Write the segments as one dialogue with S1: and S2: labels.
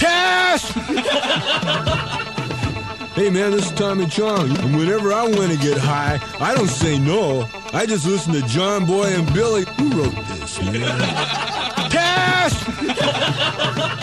S1: Test! hey man, this is Tommy Chong, and whenever I want to get high, I don't say no. I just listen to John Boy and Billy. Who wrote this? Man? Test!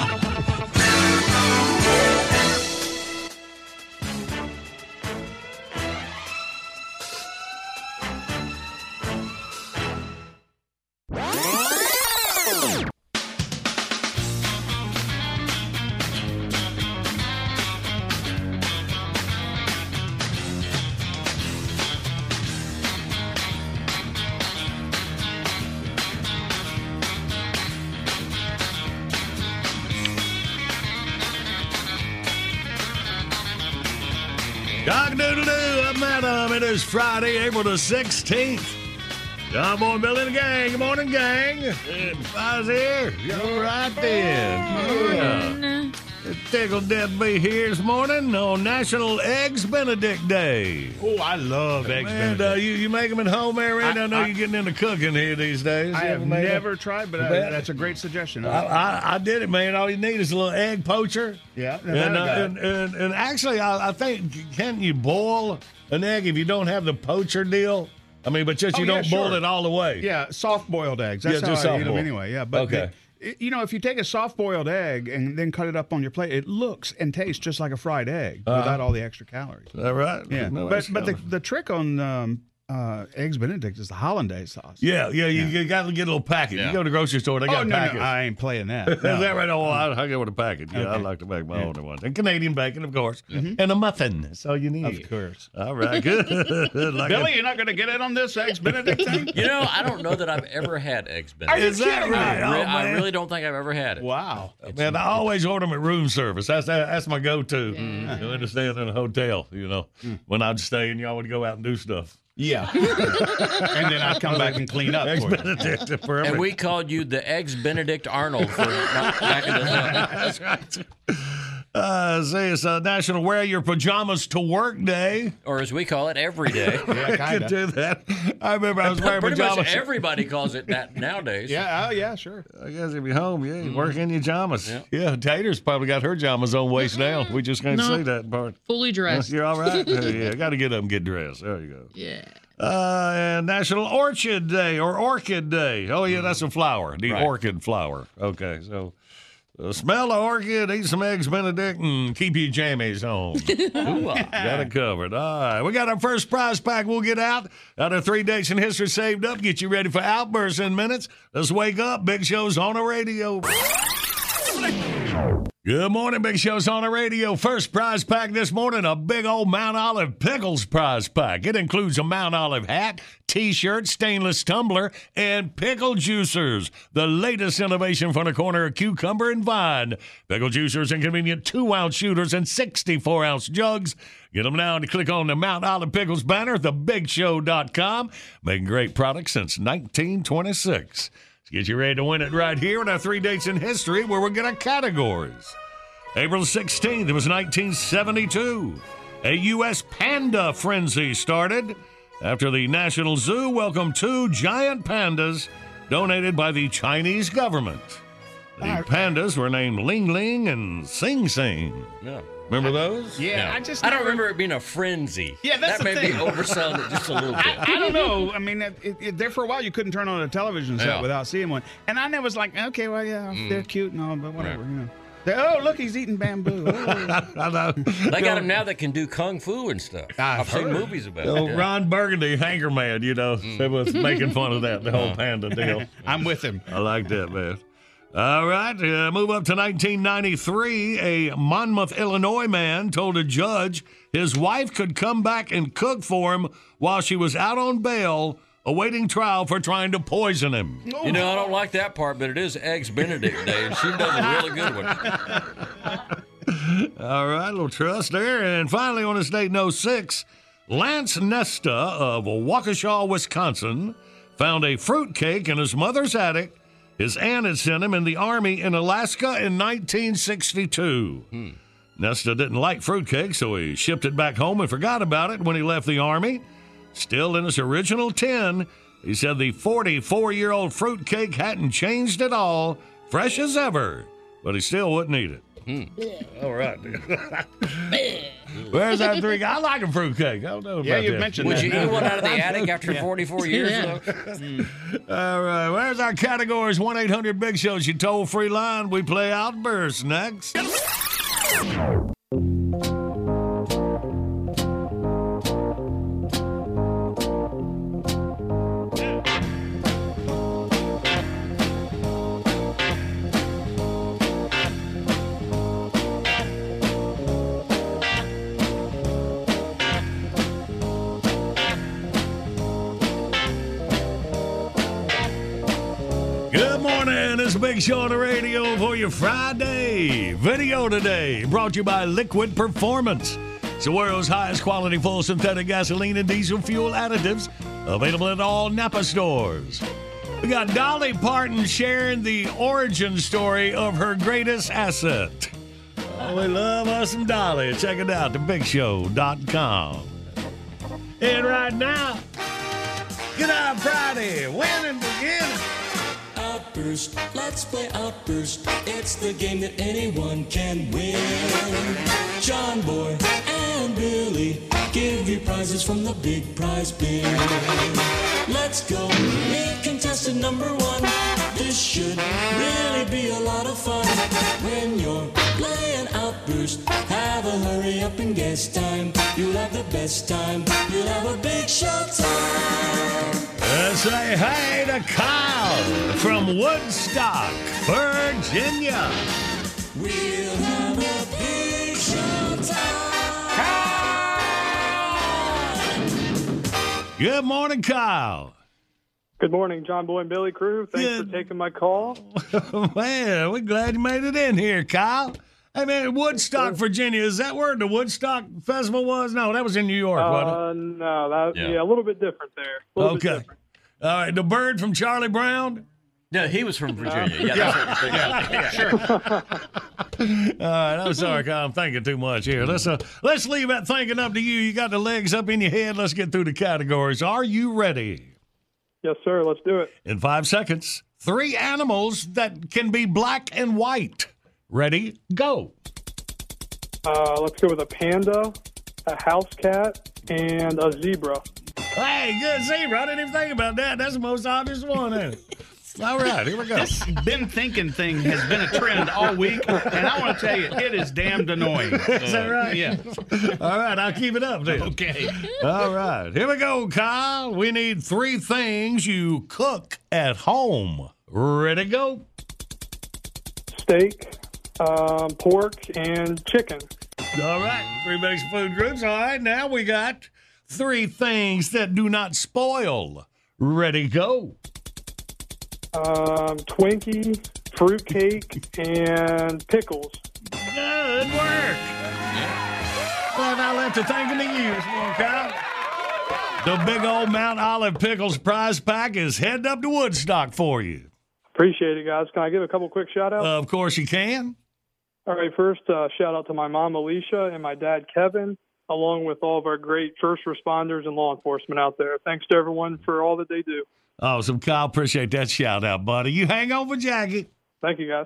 S2: Adam. It is Friday, April the 16th. John Boy Bill and the gang. Good morning, gang. And Fi's here. All right then. Yeah. Death to be here this morning on National Eggs Benedict Day.
S3: Oh, I love eggs
S2: And uh,
S3: Benedict.
S2: you, you make them at home, Aaron? I,
S3: I-
S2: know
S3: I-
S2: you're getting into cooking here these days.
S3: I
S2: You
S3: have never
S2: them?
S3: tried, but I, that's a great suggestion.
S2: I, I, did it, man. All you need is a little egg poacher.
S3: yeah,
S2: And, uh, and, and, and actually, I, I think can't you boil an egg if you don't have the poacher deal? I mean, but just
S3: Oh,
S2: you
S3: yeah,
S2: don't boil
S3: sure.
S2: it all the way.
S3: yeah, soft boiled eggs. That's
S2: Yeah,
S3: how I eat them anyway. Yeah, but
S2: Okay.
S3: the- you know, if you take a soft boiled egg and then cut it up on your plate, it looks and tastes just like a fried egg without all the extra calories.
S2: Is that right?
S3: Yeah,
S2: No,
S3: but but the, the trick on um, uh, eggs Benedict is the hollandaise sauce.
S2: yeah, yeah, you, got to get a little packet. You go to the grocery store, they got
S3: Oh no,
S2: packets.
S3: no, I ain't playing that.
S2: Is
S3: No.
S2: that right? Oh, I, I go with a packet. Yeah, I like to make my own ones. And Canadian bacon, of course. And a muffin. That's all you need.
S3: Of course.
S2: All right, good. like
S3: Billy,
S2: a-
S3: you're not going to get in on this eggs Benedict thing?
S4: You know, I don't know that I've ever had eggs Benedict.
S2: Is that right?
S4: I,
S2: Oh,
S4: I really don't think I've ever had it.
S3: Wow.
S2: Man, I always order them at room service. That's that's my go-to. You understand in a hotel, you know, when I'd stay and y'all would go out and do stuff.
S3: Yeah. and then I'd come back and clean up.
S2: Eggs
S3: for you.
S2: Benedict forever.
S4: And we called you the eggs Benedict Arnold for not backing us up.
S2: That's right. Uh, say it's uh, National Wear Your Pajamas to Work Day.
S4: Or as we call it, every day.
S3: Yeah,
S2: I
S3: kind
S2: could
S3: of.
S2: do that. I remember I was wearing
S4: Pretty
S2: pajamas.
S4: much everybody calls it that nowadays.
S3: Yeah, oh, yeah, sure.
S2: I guess if you're home, yeah, you work in your pajamas.
S4: Yeah.
S2: Yeah, Tater's probably got her pajamas on waist down. We just can't
S5: No.
S2: see that part.
S5: Fully dressed.
S2: You're all right? Yeah, got to get up and get dressed. There you go.
S5: Yeah.
S2: Uh, and National Orchid Day or Orchid Day. Oh, yeah, that's a flower, the
S4: Right.
S2: orchid flower. Okay, so Uh, smell the orchid, eat some eggs Benedict, and keep your jammies on. Uh, got it covered. All right. We got our first prize pack we'll get out. Out of three days in history saved up. Get you ready for outbursts in minutes. Let's wake up. Big Show's on the radio. Good morning, Big Show's on the radio. First prize pack this morning, a big old Mount Olive Pickles prize pack. It includes a Mount Olive hat, t-shirt, stainless tumbler, and pickle juicers. The latest innovation from the corner of cucumber and vine. Pickle juicers and convenient two-ounce shooters and 64-ounce jugs. Get them now and click on the Mount Olive Pickles banner, at thebigshow.com. Making great products since 1926. Let's get you ready to win it right here in our three dates in history where we'll get our categories. April 16th, it was 1972. A U.S. panda frenzy started after the National Zoo welcomed two giant pandas donated by the Chinese government. The pandas were named Ling Ling and Sing Sing.
S4: Yeah.
S2: Remember those?
S3: Yeah,
S4: No.
S3: I just
S4: I don't
S3: never-
S4: remember it being a frenzy.
S3: Yeah, that's
S4: that
S3: the
S4: may
S3: thing.
S4: be overselling it just a little bit.
S3: I, I don't know. I mean, it, it, there for a while you couldn't turn on a television set
S4: Yeah.
S3: without seeing one, and I never was like, okay, well, yeah, mm. they're cute and all, but whatever.
S4: Right.
S3: You know. They- oh, look, he's eating bamboo. Oh.
S2: I know.
S4: They got him now that can do kung fu and stuff.
S3: I've
S4: I've, seen
S3: heard.
S4: movies about
S2: Oh,
S4: it. yeah.
S2: Ron Burgundy, Anchorman, you know, mm. they was making fun of that, the whole panda deal.
S3: I'm with him.
S2: I like that, man. All right, uh, move up to 1993. A Monmouth, Illinois man told a judge his wife could come back and cook for him while she was out on bail awaiting trial for trying to poison him.
S4: You know, I don't like that part, but it is Eggs Benedict Day, and she does a really good one.
S2: All right, little trust there. And finally, on this date in 06, Lance Nesta of Waukesha, Wisconsin, found a fruitcake in his mother's attic. His aunt had sent him in the Army in Alaska in 1962. Hmm. Nesta didn't like fruitcake, so he shipped it back home and forgot about it when he left the Army. Still in its original tin, he said the 44 year old fruitcake hadn't changed at all, fresh as ever, but he still wouldn't eat it. Mm-hmm. All right. Where's that three? I like a fruitcake. I don't know.
S3: Yeah,
S2: about
S3: you
S2: that.
S3: mentioned
S4: Would
S3: that.
S4: you eat one out of the attic after 44 years, though?
S2: All right. Where's our categories? 1 800 Big Shows, your toll free line. We play Outburst next. It's Big Show on the radio for your Friday video today. Brought to you by Liquid Performance. It's the world's highest quality full synthetic gasoline and diesel fuel additives available at all Napa stores. We got Dolly Parton sharing the origin story of her greatest asset. Oh, we love us some Dolly. Check it out, thebigshow.com. And right now, Good Night Friday, winning begin.
S5: Outburst, let's play Outburst. It's the game that anyone can win. John Boy and Billy give you prizes from the big prize bin. Let's go meet contestant number one. This should really be a lot of fun. When you're playing Outburst, have a hurry up and guess time. You'll have the best time. You'll have a big show time.
S2: Let's say hey to Kyle from Woodstock, Virginia.
S5: We'll have a show time.
S2: Good morning, Kyle.
S6: Good morning, John Boy and Billy Crew. Thanks
S2: Good.
S6: for taking my call.
S2: Man, we're glad you made it in here, Kyle. Hey, man, Woodstock, Virginia. Is that where the Woodstock Festival was? No, that was in New York, wasn't
S6: Uh, no, that
S4: Yeah.
S6: yeah. a little bit different there. A
S2: it?
S6: bit
S2: Okay.
S6: different.
S2: All right, the bird from Charlie Brown.
S4: No, he was from Virginia. Yeah, that's what you're thinking.
S2: All right, I'm sorry, Kyle. I'm thinking too much here. Let's uh, let's leave that thinking up to you. You got the legs up in your head. Let's get through the categories. Are you ready?
S6: Yes, sir. Let's do it.
S2: In five seconds, three animals that can be black and white. Ready? Go.
S6: Uh, let's go with a panda, a house cat, and a zebra.
S2: Hey, good zebra. I didn't even think about that. That's the most obvious one. Ain't it? All right, here we go.
S3: This been thinking thing has been a trend all week, and I want to tell you, it is damned annoying.
S2: Is that right?
S3: Yeah.
S2: All right, I'll keep it up then.
S3: Okay.
S2: All right, here we go, Kyle. We need three things you cook at home. Ready to go?
S6: Steak, um, pork, and chicken.
S2: All right, three basic food groups. All right, now we got three things that do not spoil. Ready go?
S6: Um, Twinkie, fruitcake, and pickles.
S2: Good work. Well, I left a thanking to you Kyle. The big old Mount Olive Pickles prize pack is heading up to Woodstock for you.
S6: Appreciate it, guys. Can I give a couple quick shout outs?
S2: of course, you can.
S6: All right, first, uh, shout out to my mom, Alicia, and my dad, Kevin, along with all of our great first responders and law enforcement out there. Thanks to everyone for all that they do.
S2: Awesome, Kyle. Appreciate that shout out, buddy. You hang on for Jackie.
S6: Thank you, guys.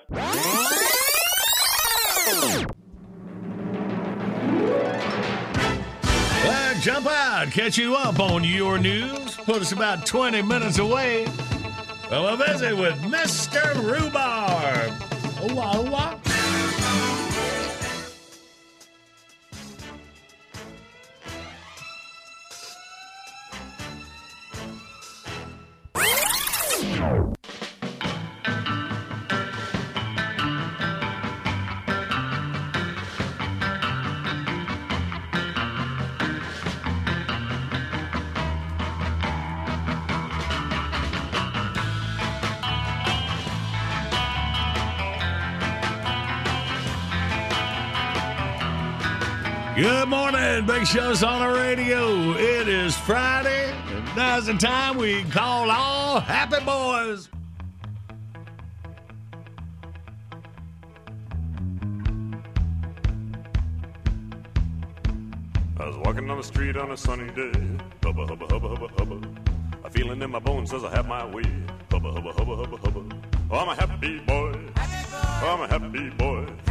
S2: Well, jump out, catch you up on your news. Put us about 20 minutes away. Well, we'll visit with Mr. Rhubarb. Oh, oh, Good morning, Big Show's on the radio. It is Friday, and now's the time we call all happy boys.
S7: I was walking on the street on a sunny day. Hubba, hubba, hubba, hubba, hubba. A feeling in my bones says I have my way. Hubba, hubba, hubba, hubba, hubba. Oh, I'm a happy boy. Oh, I'm a happy boy.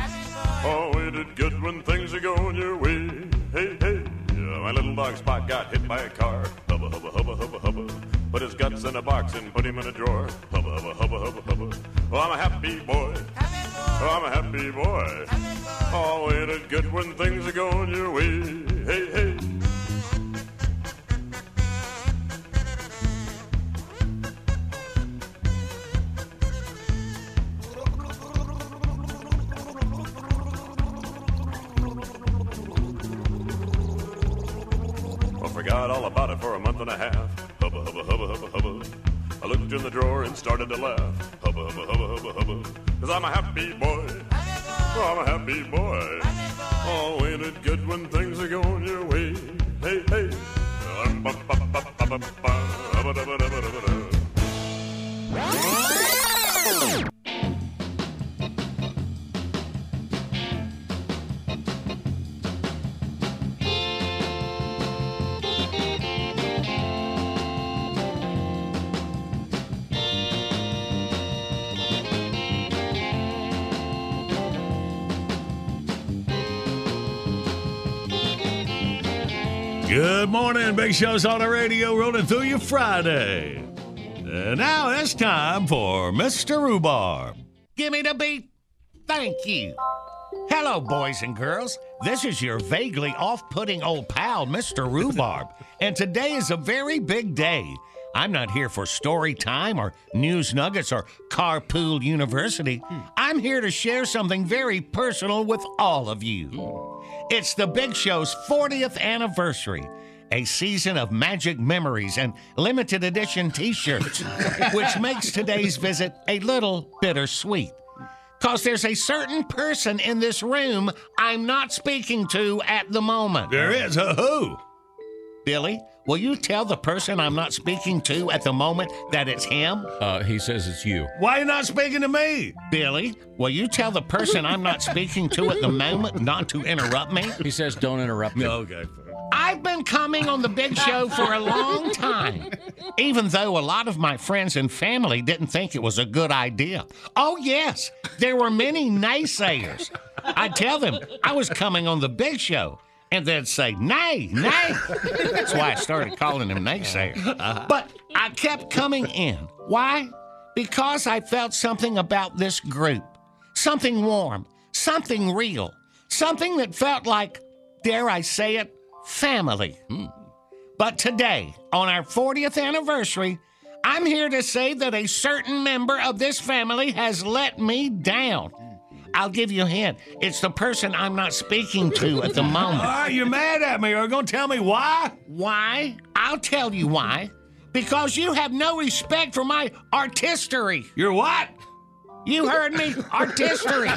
S7: Oh, ain't it good when things are going your way? Hey, hey. My little dog Spot got hit by a car. Hubba, hubba, hubba, hubba, hubba. Put his guts in a box and put him in a drawer. Hubba, hubba, hubba, hubba, hubba. Oh, I'm a happy boy. Oh, I'm a happy boy. Oh, ain't it good when things are going your way? Hey, hey.
S2: Morning, Show's on the radio, rolling through your Friday. And now it's time for Mr. Rhubarb.
S8: Give me the beat. Thank you. Hello, boys and girls. This is your vaguely off putting old pal, Mr. Rhubarb. and today is a very big day. I'm not here for story time or news nuggets or carpool university. I'm here to share something very personal with all of you. It's the Big Show's 40th anniversary. A season of magic memories and limited edition t shirts, which makes today's visit a little bittersweet. Because there's a certain person in this room I'm not speaking to at the moment.
S2: There is a who?
S8: Billy, will you tell the person I'm not speaking to at the moment that it's him?
S4: Uh, he says it's you.
S2: Why you not speaking to me?
S8: Billy, will you tell the person I'm not speaking to at the moment not to interrupt me?
S4: He says don't interrupt me.
S2: Okay.
S8: I've been coming on the big show for a long time, even though a lot of my friends and family didn't think it was a good idea. Oh, yes, there were many naysayers. I'd tell them I was coming on the big show, and they'd say, nay, nay. That's why I started calling them naysayers. But I kept coming in. Why? Because I felt something about this group. Something warm, something real, something that felt like, dare I say it, family. Hmm. But today, on our 40th anniversary, I'm here to say that a certain member of this family has let me down. I'll give you a hint. It's the person I'm not speaking to at the moment.
S2: All right, you're mad at me. Are you going to tell me why?
S8: Why? I'll tell you why. Because you have no respect for my artistry.
S2: You're what?
S8: You heard me? Artistry.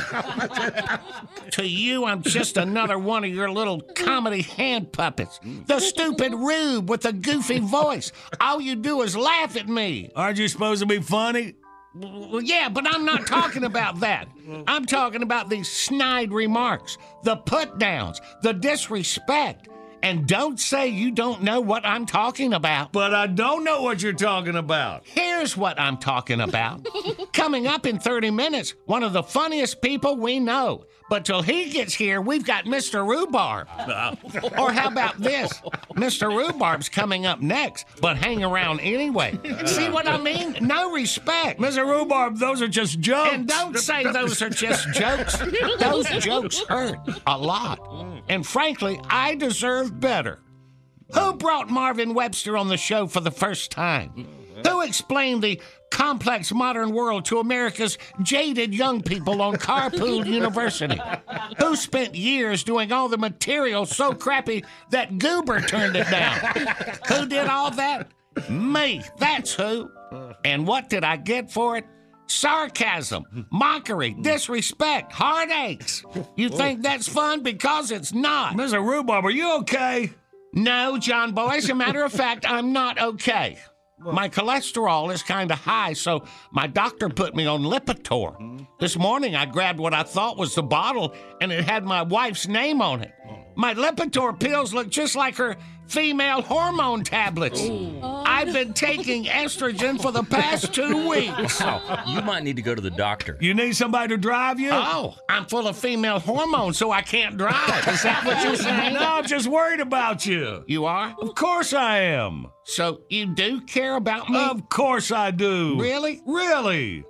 S8: to you, I'm just another one of your little comedy hand puppets. The stupid rube with the goofy voice. All you do is laugh at me.
S2: Aren't you supposed to be funny?
S8: Well, yeah, but I'm not talking about that. I'm talking about these snide remarks, the put downs, the disrespect. And don't say you don't know what I'm talking about.
S2: But I don't know what you're talking about.
S8: Here's what I'm talking about. Coming up in 30 minutes, one of the funniest people we know. But till he gets here, we've got Mr. Rhubarb. or how about this? Mr. Rhubarb's coming up next, but hang around anyway. See what I mean? No respect.
S2: Mr. Rhubarb, those are just jokes.
S8: And don't say those are just jokes. Those jokes hurt a lot. And frankly, I deserve better. Who brought Marvin Webster on the show for the first time? Who explained the complex modern world to America's jaded young people on Carpool University? Who spent years doing all the material so crappy that Goober turned it down? Who did all that? Me. That's who. And what did I get for it? Sarcasm, mockery, disrespect, heartaches. You think that's fun because it's not.
S2: Mr. Rhubarb, are you okay?
S8: No, John Boy. As a matter of fact, I'm not okay. My cholesterol is kind of high, so my doctor put me on Lipitor. Mm-hmm. This morning, I grabbed what I thought was the bottle, and it had my wife's name on it. Oh. My Lipitor pills look just like her female hormone tablets. Oh. I've been taking estrogen for the past two weeks. Wow.
S4: Oh, you might need to go to the doctor.
S2: You need somebody to drive you?
S8: Oh, I'm full of female hormones, so I can't drive. Is that what you're saying?
S2: No, I'm just worried about you.
S8: You are?
S2: Of course I am.
S8: So you do care about me?
S2: Of course I do.
S8: Really?
S2: Really?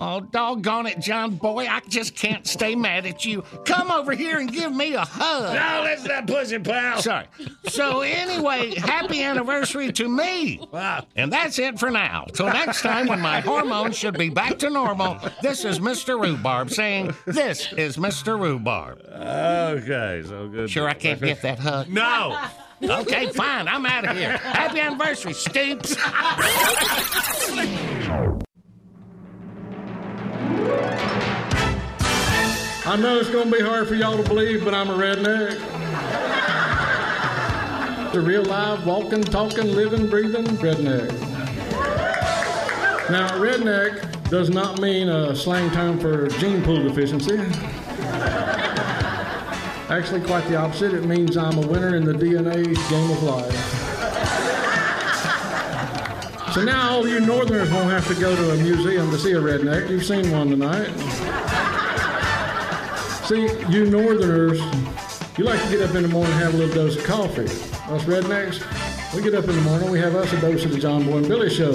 S8: Oh, doggone it, John Boy. I just can't stay mad at you. Come over here and give me a hug.
S2: No, that's that pussy, pal.
S8: Sorry. So, anyway, happy anniversary to me.
S2: Wow.
S8: And that's it for now. Till next time, when my hormones should be back to normal, this is Mr. Rhubarb saying, This is Mr. Rhubarb.
S2: Okay, so good.
S8: Sure, I can't get that hug?
S2: No.
S8: Okay, fine. I'm out of here. Happy anniversary, Stoops.
S9: I know it's going to be hard for y'all to believe, but I'm a redneck. The real live, walking, talking, living, breathing redneck. Now, redneck does not mean a slang term for gene pool deficiency. Actually, quite the opposite. It means I'm a winner in the DNA game of life. So now all you northerners won't have to go to a museum to see a redneck. You've seen one tonight. See, you northerners, you like to get up in the morning and have a little dose of coffee. Us rednecks, we get up in the morning, we have us a dose of the John Boy and Billy show.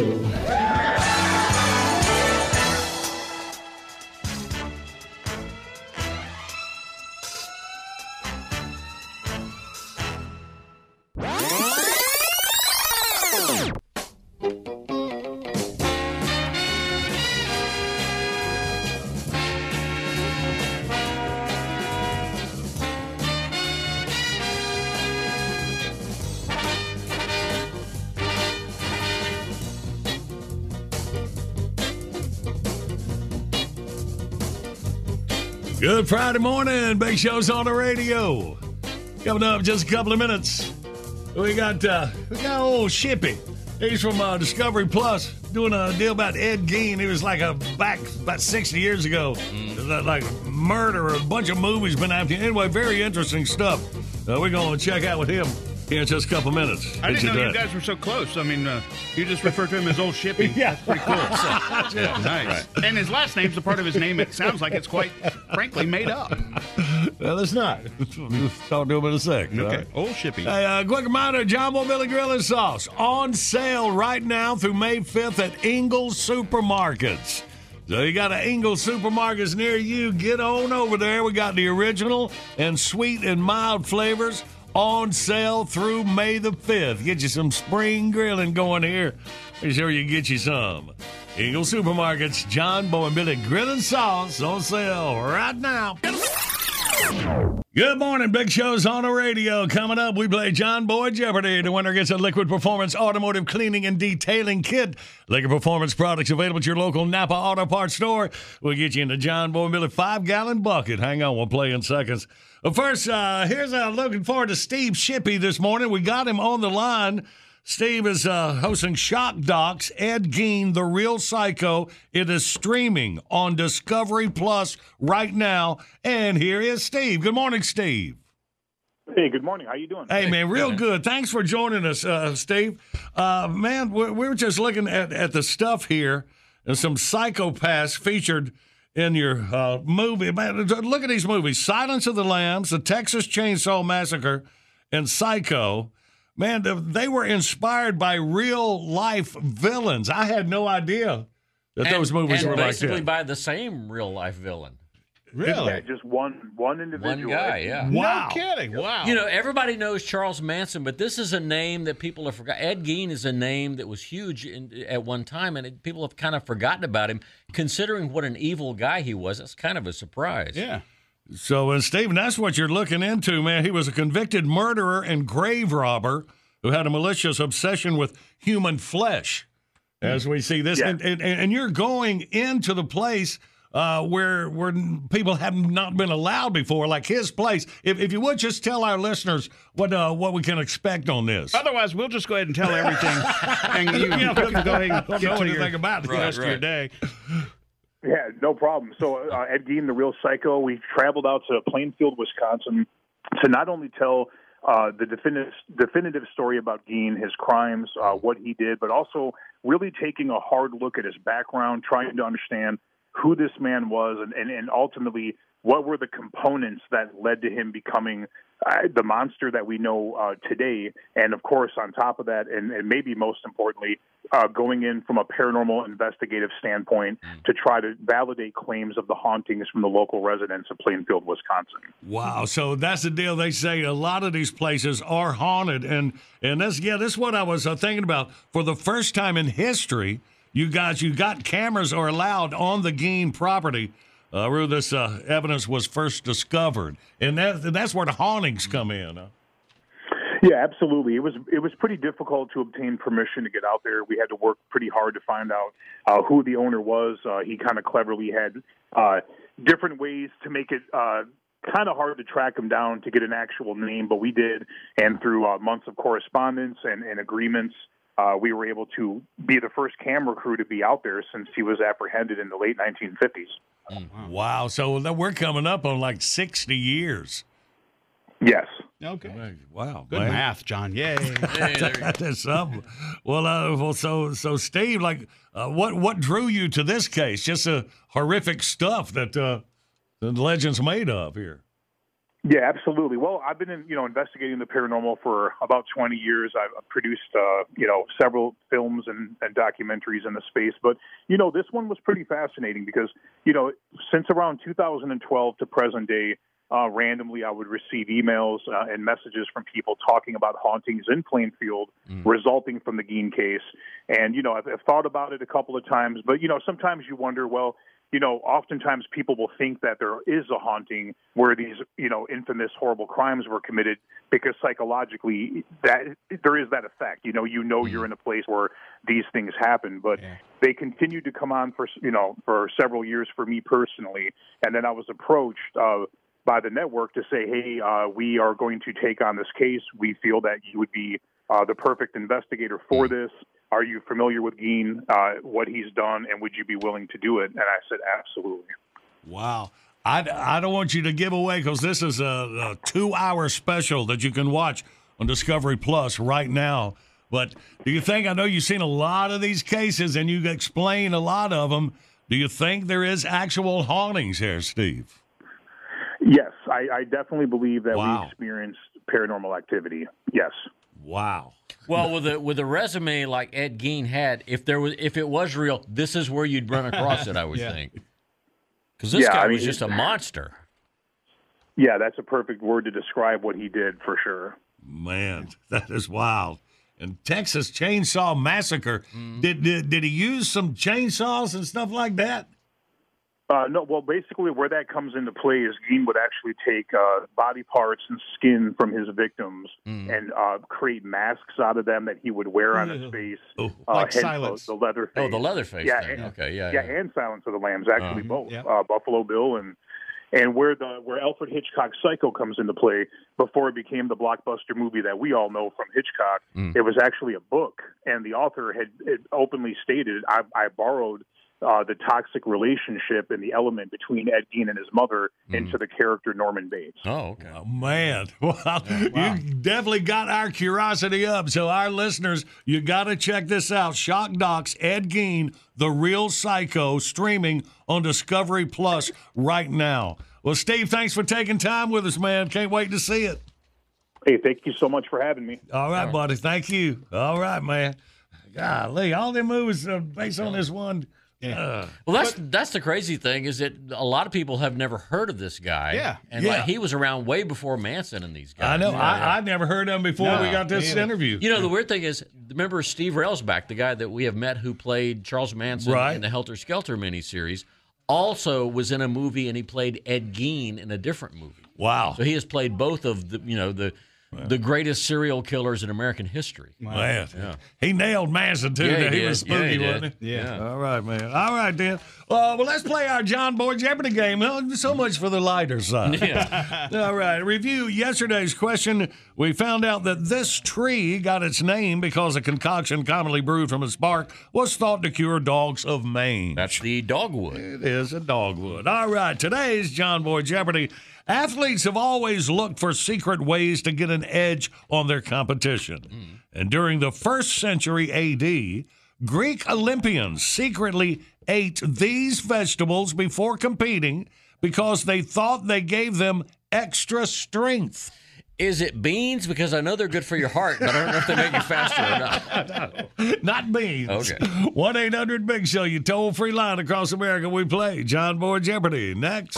S2: Friday morning. Big show's on the radio. Coming up in just a couple of minutes. We got uh, we got old Shippy. He's from uh, Discovery Plus doing a deal about Ed Gein. He was like a back about 60 years ago. Like murder, a bunch of movies been after him. Anyway, very interesting stuff. Uh, we're going to check out with him. Here in just a couple minutes.
S3: I
S2: Hit
S3: didn't know
S2: you
S3: you guys were so close. I mean, uh, you just refer to him as Old Shippy. yeah. That's pretty cool.
S2: Yeah.
S3: Nice. And his last name's a part of his name. It sounds like it's quite, frankly, made up.
S2: Well, it's not. We'll talk to him in a sec.
S3: Okay.
S2: right?
S3: Old Shippy.
S2: Hey, uh, quick reminder John Boy Billy Grill and Sauce on sale right now through May 5th at Ingles Supermarkets. So you got an Ingles Supermarkets near you. Get on over there. We got the original and sweet and mild flavors on sale through May the 5th. Get you some spring grilling going here. Make sure you get you some. Ingles Supermarkets, John Boy and Billy Grill and Sauce on sale right now. Good morning, Big Show's on the radio. Coming up, we play John Boy Jeopardy. The winner gets a Liquid Performance Automotive Cleaning and Detailing Kit. Liquid Performance products available at your local Napa Auto Parts store. We'll get you in the John Boy Billy five gallon bucket. Hang on, we'll play in seconds. But first, uh, here's uh, looking forward to Steve Shippy this morning. We got him on the line. Steve is uh, hosting Shock Docs, Ed Gein, The Real Psycho. It is streaming on Discovery Plus right now. And here is Steve. Good morning, Steve.
S10: Hey, good morning. How are you doing?
S2: Hey, man, real good. Thanks for joining us, uh, Steve. Uh, man, we, we were just looking at, at the stuff here and some psychopaths featured in your uh, movie. Man, look at these movies Silence of the Lambs, The Texas Chainsaw Massacre, and Psycho. Man, they were inspired by real life villains. I had no idea that
S4: And-
S2: those movies
S4: and
S2: were like
S4: basically
S2: that.
S4: by the same real life villain. Really?
S10: Yeah, just one one individual.
S4: One guy, yeah.
S2: Wow.
S3: kidding. Wow.
S4: You know, everybody knows Charles Manson, but this is a name that people have forgotten. Ed Gein is a name that was huge in, at one time, and it, people have kind of forgotten about him, considering what an evil guy he was. That's kind of a surprise.
S3: Yeah.
S2: So, and Stephen, that's what you're looking into, man. He was a convicted murderer and grave robber who had a malicious obsession with human flesh, as we see this.
S10: Yeah.
S2: And, and, and you're going into the place uh, where where people have not been allowed before, like his place. If, if you would just tell our listeners what uh, what we can expect on this.
S3: Otherwise, we'll just go ahead and tell everything, and you
S2: Yeah,
S3: can go ahead and
S2: don't
S3: get
S2: know
S3: to your
S2: anything about it.
S3: For the rest of your day.
S10: Yeah, no problem. So uh, Ed Gein, the real psycho, we traveled out to Plainfield, Wisconsin, to not only tell uh, the definitive definitive story about Gein, his crimes, uh, what he did, but also really taking a hard look at his background, trying to understand who this man was, and, and, and ultimately what were the components that led to him becoming uh, the monster that we know uh, today. And of course, on top of that, and, and maybe most importantly, uh, going in from a paranormal investigative standpoint to try to validate claims of the hauntings from the local residents of Plainfield, Wisconsin.
S2: Wow. So that's the deal. They say a lot of these places are haunted, and and that's yeah, that's what I was uh, thinking about. For the first time in history, you guys, you got cameras are allowed on the Gein property. Uh, where this uh, evidence was first discovered, and that that's where the hauntings come in. huh?
S10: Yeah, absolutely. It was it was pretty difficult to obtain permission to get out there. We had to work pretty hard to find out uh, who the owner was. Uh, he kind of cleverly had uh, different ways to make it uh, kind of hard to track him down to get an actual name, but we did. And through uh, months of correspondence and, and agreements, uh, we were able to be the first camera crew to be out there since he was apprehended in the late 1950s.
S2: Wow. So we're coming up on like sixty years.
S10: Yes.
S3: Okay.
S2: Wow.
S3: Good
S2: man.
S3: math, John. Yay.
S2: That's something. Well, uh, well, so so Steve, like, uh, what what drew you to this case? Just the horrific stuff that uh, the legends made of here.
S10: Yeah, absolutely. Well, I've been in, you know investigating the paranormal for about 20 years. I've produced uh, you know several films and, and documentaries in the space, but you know this one was pretty fascinating because you know since around 2012 to present day, uh, randomly I would receive emails uh, and messages from people talking about hauntings in Plainfield resulting from the Gein case. And you know I've, I've thought about it a couple of times, but you know sometimes you wonder, well you know, oftentimes people will think that there is a haunting where these, you know, infamous horrible crimes were committed because psychologically that there is that effect. You know, you know you're in a place where these things happen, but yeah. they continued to come on for, you know, for several years for me personally, and then I was approached uh, by the network to say, hey, uh, we are going to take on this case. We feel that you would be uh, the perfect investigator for this. Are you familiar with Gein, uh, what he's done, and would you be willing to do it? And I said, absolutely.
S2: Wow. I, I don't want you to give away because this is a, a two hour special that you can watch on Discovery Plus right now. But do you think? I know you've seen a lot of these cases, and you explain a lot of them. Do you think there is actual hauntings here, Steve?
S10: Yes, I, I definitely believe that
S2: Wow.
S10: we experienced paranormal activity. Yes.
S2: Wow.
S4: Well, with a with a resume like Ed Gein had, if there was if it was real, this is where you'd run across it. I would
S10: Yeah.
S4: think, because this
S10: Yeah,
S4: guy
S10: I
S4: was just a monster.
S10: Yeah, that's a perfect word to describe what he did for sure.
S2: Man, that is wild. And Texas Chainsaw Massacre.
S10: Mm-hmm.
S2: Did, did did he use some chainsaws and stuff like that?
S10: Uh, no, well, basically, where that comes into play is Gein would actually take uh, body parts and skin from his victims
S2: Mm.
S10: and uh, create masks out of them that he would wear on his face. Uh,
S4: Like Silence.
S10: The, the leather face.
S4: Oh, the leather face
S10: Yeah, and-
S4: Okay, yeah,
S10: yeah,
S4: yeah.
S10: and Silence of the Lambs, actually
S4: Uh-huh.
S10: both.
S4: Yeah.
S10: Uh, Buffalo Bill and and where the where Alfred Hitchcock's Psycho comes into play before it became the blockbuster movie that we all know from Hitchcock.
S11: Mm.
S10: It was actually a book, and the author had it openly stated, "I, I borrowed." Uh, the toxic relationship and the element between Ed Gein and his mother into the character Norman Bates.
S4: Oh, okay.
S2: Man, well, you definitely got our curiosity up. So, our listeners, you got to check this out. Shock Docs, Ed Gein, The Real Psycho, streaming on Discovery Plus right now. Well, Steve, thanks for taking time with us, man. Can't wait to see it.
S10: Hey, thank you so much for having me.
S2: All right, buddy. Thank you. All right, man. Golly, all them movies are based on this one. Uh,
S4: Well, that's that's the crazy thing is that a lot of people have never heard of this guy.
S2: Yeah.
S4: and
S2: Yeah.
S4: like he was around way before Manson and these guys.
S2: I know.
S4: Yeah,
S2: I,
S4: yeah.
S2: I'd never heard of him before we got this interview.
S4: You know, the weird thing is, remember Steve Railsback, the guy that we have met who played Charles Manson
S2: Right.
S4: in the Helter Skelter miniseries, also was in a movie and he played Ed Gein in a different movie.
S2: Wow.
S4: So he has played both of the, you know, the the greatest serial killers in American history.
S2: Man,
S4: Yeah.
S2: he nailed Manson too.
S4: Yeah, he
S2: he,
S4: did.
S2: was
S4: Yeah, he
S2: spooky,
S4: did.
S2: wasn't he?
S4: Yeah.
S2: All right, man. All right, then. Uh, well, let's play our John Boy Jeopardy game. So much for the lighter side.
S4: Yeah.
S2: All right. Review yesterday's question. We found out that this tree got its name because a concoction commonly brewed from its bark was thought to cure dogs of mange.
S4: That's the dogwood.
S2: It is a dogwood. All right. Today's John Boy Jeopardy. Athletes have always looked for secret ways to get an edge on their competition. Mm. And during the first century AD, Greek Olympians secretly ate these vegetables before competing because they thought they gave them extra strength.
S4: Is it beans? Because I know they're good for your heart, but I don't know if they make you faster or not.
S2: Not beans.
S4: Okay.
S2: 1 800 Big Show, you toll free line across America. We play John Boy Jeopardy. Next.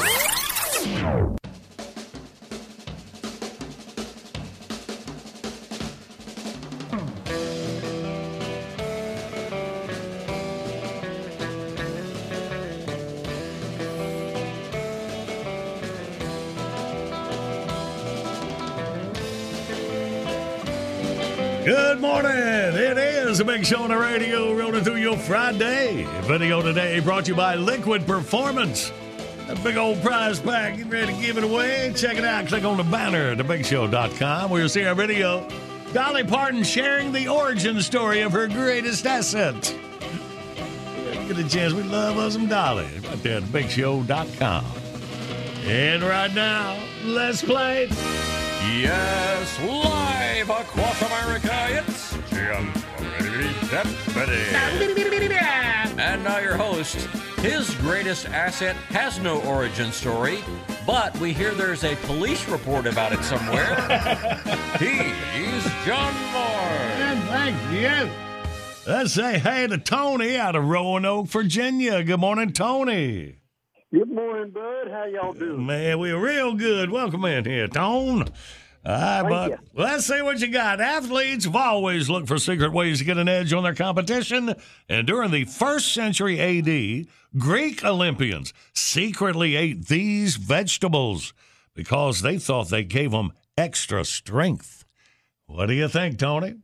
S2: Good morning. It is a big show on the radio, rolling through your Friday. Video today brought to you by Liquid Performance. A big old prize pack. Get ready to give it away. Check it out. Click on the banner at thebigshow.com where you'll see our video. Dolly Parton sharing the origin story of her greatest asset. Get a chance. We love us some Dolly. Right there at thebigshow.com. And right now, let's play.
S4: Yes, live across America, it's Jim Jeopardy. And now your host. His greatest asset has no origin story, but we hear there's a police report about it somewhere. He's John Moore.
S2: And thank you. Let's say hey to Tony out of Roanoke, Virginia. Good morning, Tony.
S11: Good morning, bud. How y'all doing?
S2: Man, we're real good. Welcome in here, Tone. All right,
S11: Thank you.
S2: let's see what you got. Athletes have always looked for secret ways to get an edge on their competition. And during the first century AD, Greek Olympians secretly ate these vegetables because they thought they gave them extra strength. What do you think, Tony?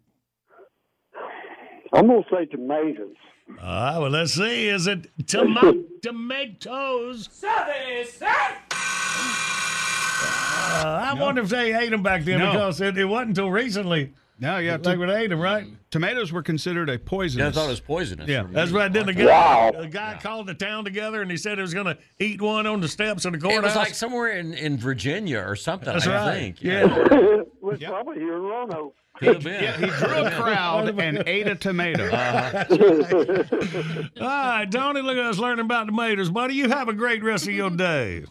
S11: I'm gonna say tomatoes.
S2: All right, well, let's see. Is it toma- tomatoes? Uh, I wonder if they ate them back then
S3: No.
S2: because it, it wasn't until recently.
S3: No, yeah.
S2: They would ate them, right?
S3: Tomatoes were considered a poisonous.
S4: Yeah, I thought it was poisonous.
S3: Yeah.
S2: That's right. Then the guy,
S11: Wow.
S2: the guy called the town together and he said he was going to eat one on the steps of the
S4: corner.
S2: It
S4: was like somewhere in, in Virginia or something,
S2: That's
S4: I
S2: right.
S4: think.
S2: Yeah.
S11: well, was probably here in Roanoke.
S3: Yeah, he drew a crowd and ate a tomato.
S2: All right, Tony, look at us learning about tomatoes, buddy. You have a great rest of your day.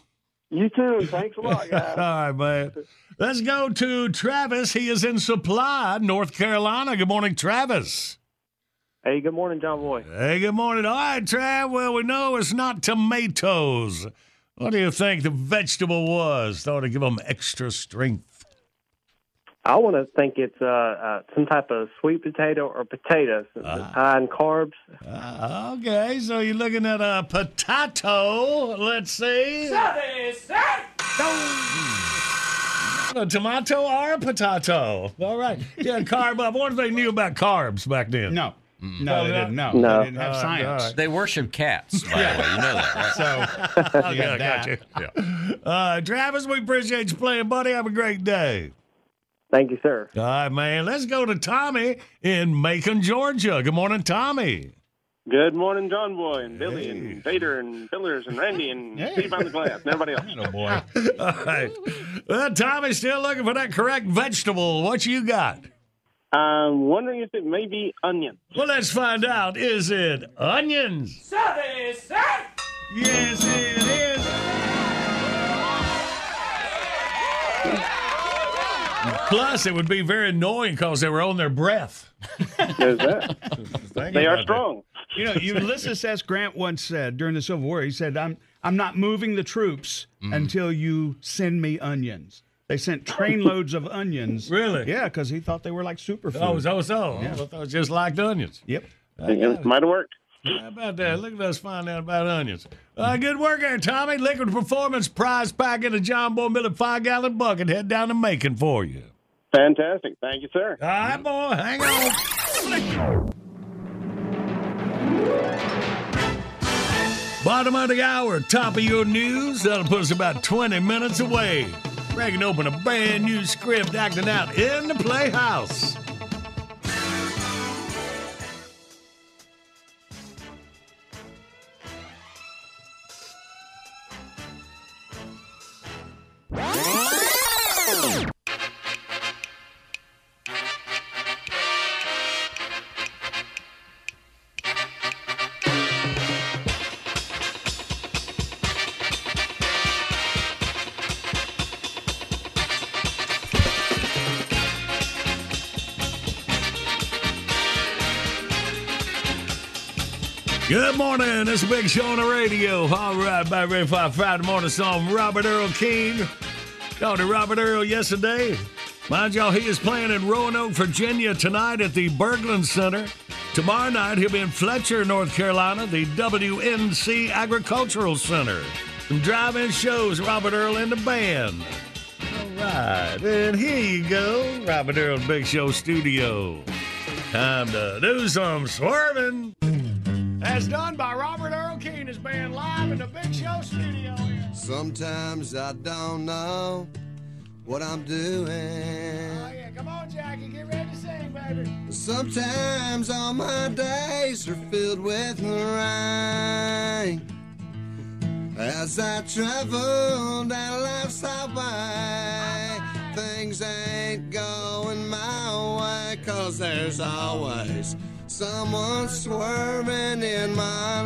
S11: You too. Thanks a lot,
S2: All
S11: guys.
S2: right, man. Let's go to Travis. He is in Supply, North Carolina. Good morning, Travis.
S12: Hey, good morning, John Boy.
S2: Hey, good morning. All right, Trav. Well, we know it's not tomatoes. What do you think the vegetable was? Thought to give them extra strength.
S12: I want to think it's uh, uh, some type of sweet potato or potato, since it's high in carbs.
S2: Uh, okay, so you're looking at a potato. Let's see. A tomato or a potato. All right. Yeah, carb up. I wonder if they knew about carbs back then.
S3: No. No, they didn't know.
S12: No.
S3: They didn't have
S2: All right,
S3: science.
S2: all right.
S4: They worship cats, by the way. You know that, right?
S3: So
S2: Okay,
S3: you
S2: I
S3: got
S2: got
S3: that.
S2: you. Uh, Travis, we appreciate you playing, buddy. Have a great day.
S12: Thank you, sir.
S2: All right, man. Let's go to Tommy in Macon, Georgia. Good morning, Tommy.
S13: Good morning, John Boy and Billy and Vader and Billers and Randy and Steve on the glass and everybody else.
S3: Oh boy.
S2: All right. Well, Tommy's still looking for that correct vegetable. What you got?
S13: I'm wondering if it may be onion.
S2: Well, let's find out. Is it onions? Yes, it is. Plus, it would be very annoying because they were on their breath.
S13: There's that. They are
S2: about that.
S13: strong.
S3: You know, Ulysses S. Grant once said during the Civil War, he said, "I'm I'm not moving the troops
S2: Mm-hmm.
S3: until you send me onions." They sent trainloads of onions.
S2: Really?
S3: Yeah, because he thought they were like superfood.
S2: Oh, so so. I thought it was just like onions.
S3: Yep.
S13: It might have worked.
S2: How about that? Look at us find out about onions. Uh, good work there, Tommy. Liquid Performance prize pack in a John Boy Miller five gallon bucket. Head down to Macon for you.
S13: Fantastic. Thank you, sir.
S2: All right, boy. Hang on. Bottom of the hour, top of your news. That'll put us about 20 minutes away. Cracking open a brand new script acting out in the Playhouse. Good morning. It's big show on the radio. All right, by for our Friday morning song, Robert Earl Keen. Talked to Robert Earl yesterday. Mind y'all, he is playing in Roanoke, Virginia tonight at the Berglund Center. Tomorrow night, he'll be in Fletcher, North Carolina, the WNC Agricultural Center. Some drive-in shows, Robert Earl and the band. All right, and here you go, Robert Earl Big Show Studio. Time to do some swerving. As done by Robert Earl Keen, his band live in the Big Show Studio.
S14: Sometimes I don't know what I'm doing.
S2: Oh, yeah, come on, Jackie, get ready to sing, baby.
S14: Sometimes all my days are filled with rain. As I travel down life's highway, things ain't going my way, cause there's always someone swerving in my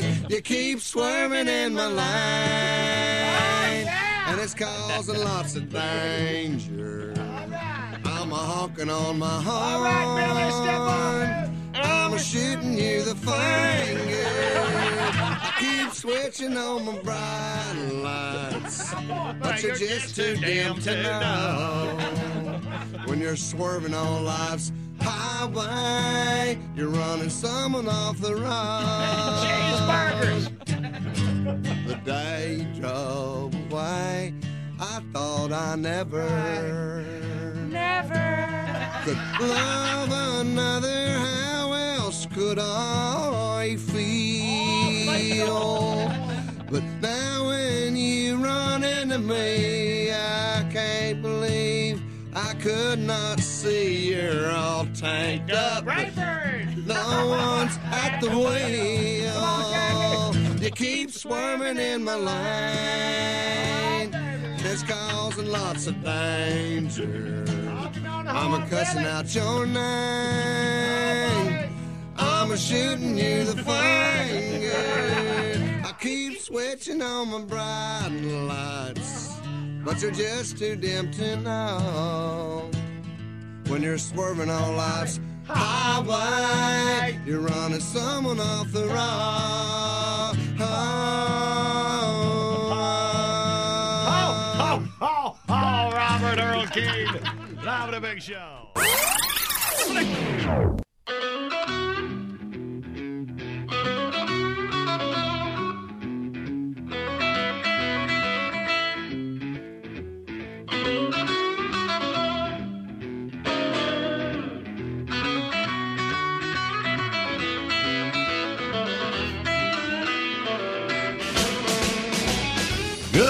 S14: lane. You keep swerving in my lane, and it's causing lots of danger. I'm a honking on my horn. I'm a shooting you the finger. I Keep switching on my bright lights, but you're just too dim to know. When you're swerving on life's highway, you're running someone off the road. The day drove away, I thought I never, never could love another. How else could I feel? But now when you run into me, I I could not see you're all tanked up. No one's at the wheel. You keep swarming in my lane. it's causing lots of danger. I'm a cussing out your name. I'm a shooting you the finger. I keep switching on my bright lights, but you're just too dim to know. When you're swerving on life's highway, you're running someone off the road.
S2: Oh, oh, oh, oh, Robert Earl Keen. Live at a big show.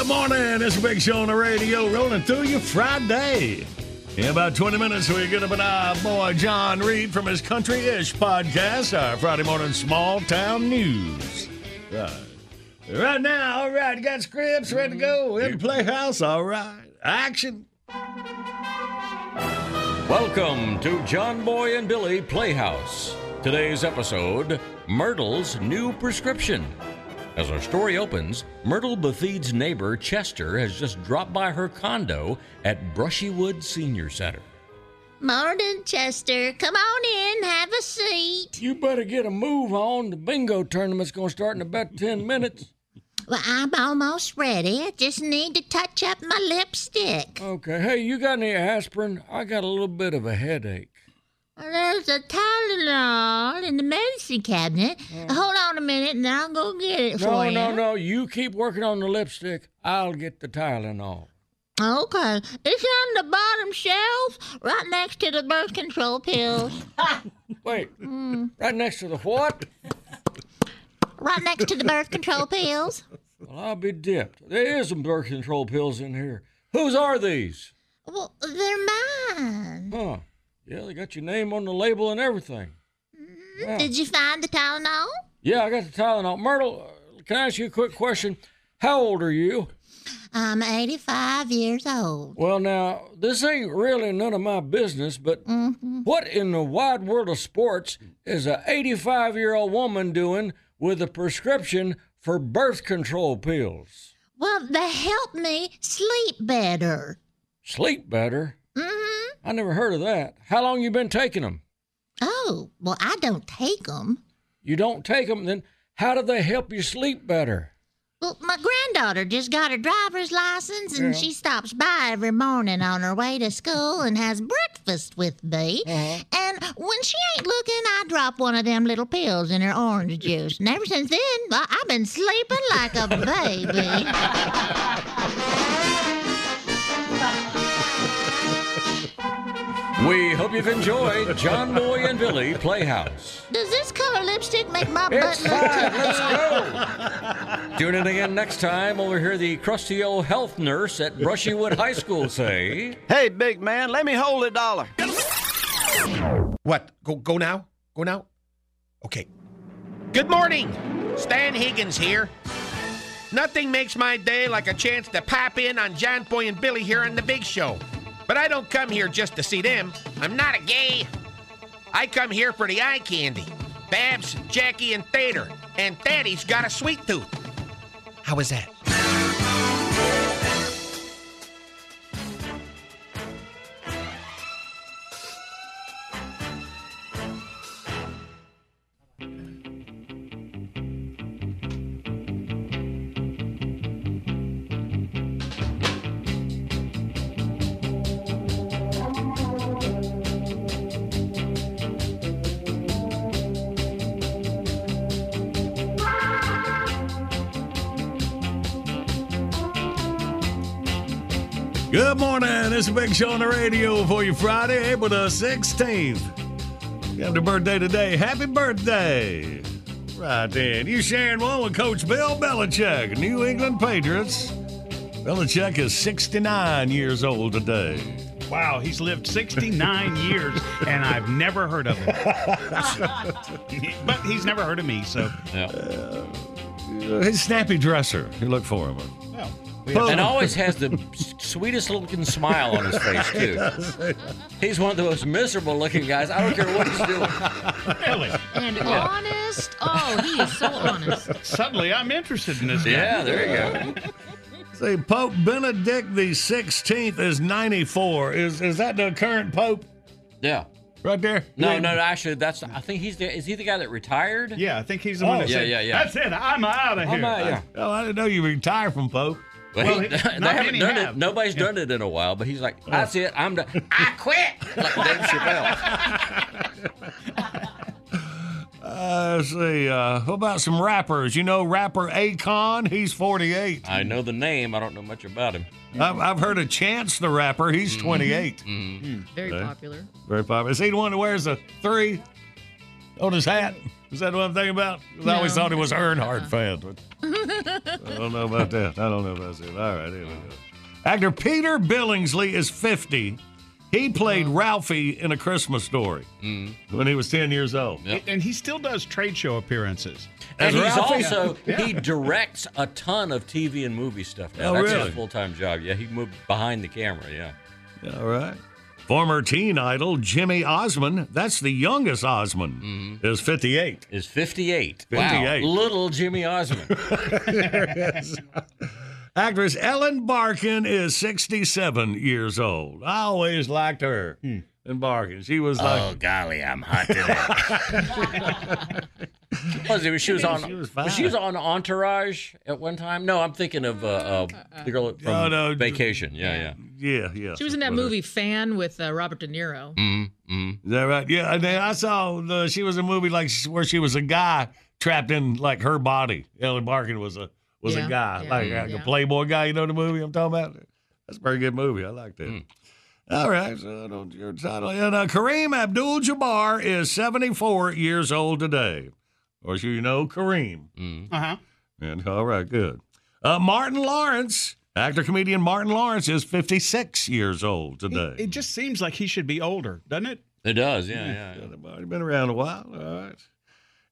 S2: Good morning. It's a big show on the radio rolling through you Friday. In about 20 minutes, we get up an our boy John Reep from his Country Ish podcast, our Friday morning small town news. Right. Right now, all right, you got scripts ready to go mm-hmm. in the playhouse, all right. Action.
S15: Welcome to John Boy and Billy Playhouse. Today's episode Myrtle's New Prescription. As our story opens, Myrtle Bethiede's neighbor Chester has just dropped by her condo at Brushywood Senior Center.
S16: Morning, Chester. Come on in, have a seat.
S4: You better get a move on. The bingo tournament's going to start in about 10 minutes.
S16: Well, I'm almost ready. I just need to touch up my lipstick.
S4: Okay. Hey, you got any aspirin? I got a little bit of a headache.
S16: There's a Tylenol in the medicine cabinet. Hold on a minute and I'll go get it
S4: No,
S16: for you.
S4: No, no, no. You keep working on the lipstick. I'll get the Tylenol.
S16: Okay. It's on the bottom shelf, right next to the birth control pills.
S4: Wait.
S16: Mm.
S4: Right next to the what?
S16: Right next to the birth control pills.
S4: Well, I'll be dipped. There is some birth control pills in here. Whose are these?
S16: Well, they're mine.
S4: Huh. Yeah, they got your name on the label and everything. Yeah.
S16: Did you find the Tylenol?
S4: Yeah, I got the Tylenol. Myrtle, uh, can I ask you a quick question? How old are you?
S16: I'm 85 years old.
S4: Well, now, this ain't really none of my business, but what in the wide world of sports is a 85 year old woman doing with a prescription for birth control pills?
S16: Well, they help me sleep better.
S4: Sleep better?
S16: Mm-hmm.
S4: I never heard of that. How long you been taking them?
S16: Oh, well, I don't take them.
S4: You don't take them, then how do they help you sleep better?
S16: Well, my granddaughter just got her driver's license, and
S4: Yeah.
S16: she stops by every morning on her way to school and has breakfast with me.
S4: Uh-huh.
S16: And when she ain't looking, I drop one of them little pills in her orange juice. And ever since then, well, I've been sleeping like a baby.
S15: We hope you've enjoyed John Boy and Billy Playhouse.
S16: Does this color lipstick make my
S15: It's
S16: butt look
S15: fine.
S16: too
S15: Let's go. Tune in again next time when we hear the crusty old health nurse at Brushywood High School say,
S17: Hey, big man, let me hold a dollar.
S18: What? Go go now? Go now? Okay. Good morning. Stan Higgins here. Nothing makes my day like a chance to pop in on John Boy and Billy here on the Big Show. But I don't come here just to see them. I'm not a gay. I come here for the eye candy. Babs, Jackie, and Thader. And Daddy's got a sweet tooth. How is that?
S2: Good morning. It's a big show on the radio for you Friday, April the 16th. You have the birthday today. Happy birthday. Right then. You sharing one with Coach Bill Belichick, New England Patriots. Belichick is 69 years old today.
S3: Wow, he's lived 69 years, and I've never heard of him. but he's never heard of me, so. Yeah.
S2: His snappy dresser. You look for him.
S3: Well,
S4: And always has the sweetest looking smile on his face, too. He's one of the most miserable looking guys. I don't care what he's doing.
S3: Really?
S19: And honest. Oh, he is so honest.
S3: Suddenly, I'm interested in this guy.
S4: Yeah, there you go.
S2: Say Pope Benedict the Sixteenth is ninety four. Is is that the current Pope
S4: Yeah.
S2: right there?
S4: No, no, no, actually, that's. I think he's the. Is he the guy that retired?
S3: Yeah, I think he's the
S2: Oh,
S3: one that
S4: yeah,
S3: said,
S4: yeah, yeah.
S3: That's it. I'm out of here.
S4: I'm out, yeah.
S2: Oh, I didn't know you retired from Pope.
S4: Well,
S3: Well,
S4: he,
S3: he-
S4: they haven't done
S3: have.
S4: it. Nobody's done it in a while, but he's like, "That's it. I'm done. I quit." Like Dave Chappelle.
S2: Uh, let's see. Uh, what about some rappers? You know, rapper Akon. He's forty eight.
S4: I know the name. I don't know much about him.
S2: I've, I've heard of Chance the rapper. He's twenty eight.
S19: Very
S2: Okay.
S19: popular.
S2: Very popular. Is he the one that wears a three on his hat? Is that what I'm thinking about? 'Cause I always thought it was an Earnhardt uh-uh. fan. But I don't know about that. I don't know about that. All right. Here we go. Actor Peter Billingsley is 50. He played uh-huh. Ralphie in A Christmas Story mm-hmm. when he was 10 years old.
S3: And he still does trade show appearances.
S4: And he's
S2: Ralphie?
S4: also
S3: Yeah.
S4: he directs a ton of TV and movie stuff now.
S2: Oh,
S4: That's
S2: really?
S4: his full time job. Yeah, he moved behind the camera. Yeah.
S2: All right. Former teen idol Jimmy Osmond, that's the youngest Osmond, mm-hmm. is 58.
S4: Is 58.
S2: 58.
S4: Wow. Little Jimmy Osmond.
S2: Actress Ellen Barkin is 67 years old. I always liked her. Hmm. And Barkin. She was oh, like.
S4: oh golly, I'm hot today. was it? She was on.
S2: She was
S4: she was on Entourage at one time. No, I'm thinking of uh, uh, the girl from
S2: Oh, no.
S4: Vacation. Yeah, yeah.
S2: Yeah, yeah.
S19: She was in that movie Fan with uh, Robert De Niro.
S4: Mm-hmm.
S2: Is that right? Yeah. And I saw the, she was in a movie like where she was a guy trapped in like her body. Ellen Barkin was a was
S19: Yeah,
S2: a guy,
S19: yeah,
S2: like
S19: yeah.
S2: a Playboy guy. You know the movie I'm talking about? That's a very good movie. I like that. All right, so I don't your title. And uh, Kareem Abdul-Jabbar is 74 years old today. Of course, you know Kareem.
S3: Uh huh.
S2: And all right, good. Uh, Martin Lawrence, actor comedian Martin Lawrence, is 56 years old today.
S3: It just seems like he should be older, doesn't it?
S4: It does. Yeah, yeah.
S2: Yeah, Already been around a while. All right.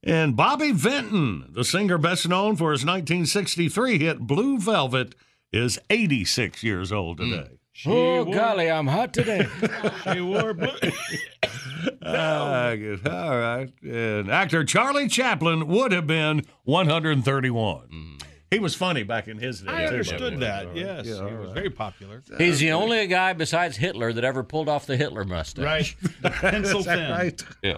S2: And Bobby Vinton, the singer best known for his 1963 hit Blue Velvet, is 86 years old today.
S20: oh, golly, I'm hot today.
S3: She wore blue.
S2: Ah, good. All right. And actor Charlie Chaplin would have been 131. He was funny back in his day.
S3: I
S2: too,
S3: understood
S2: by way.
S3: that. Yes,
S2: Yeah,
S3: he was
S2: right.
S3: very popular.
S4: He's the only guy besides Hitler that ever pulled off the Hitler mustache.
S3: Right, the pencil thin.
S2: right?
S4: Yeah.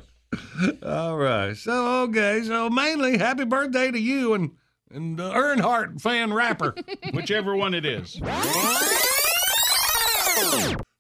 S2: All right. So okay. So mainly, happy birthday to you and and the Earnhardt fan rapper.
S3: Whichever one it is.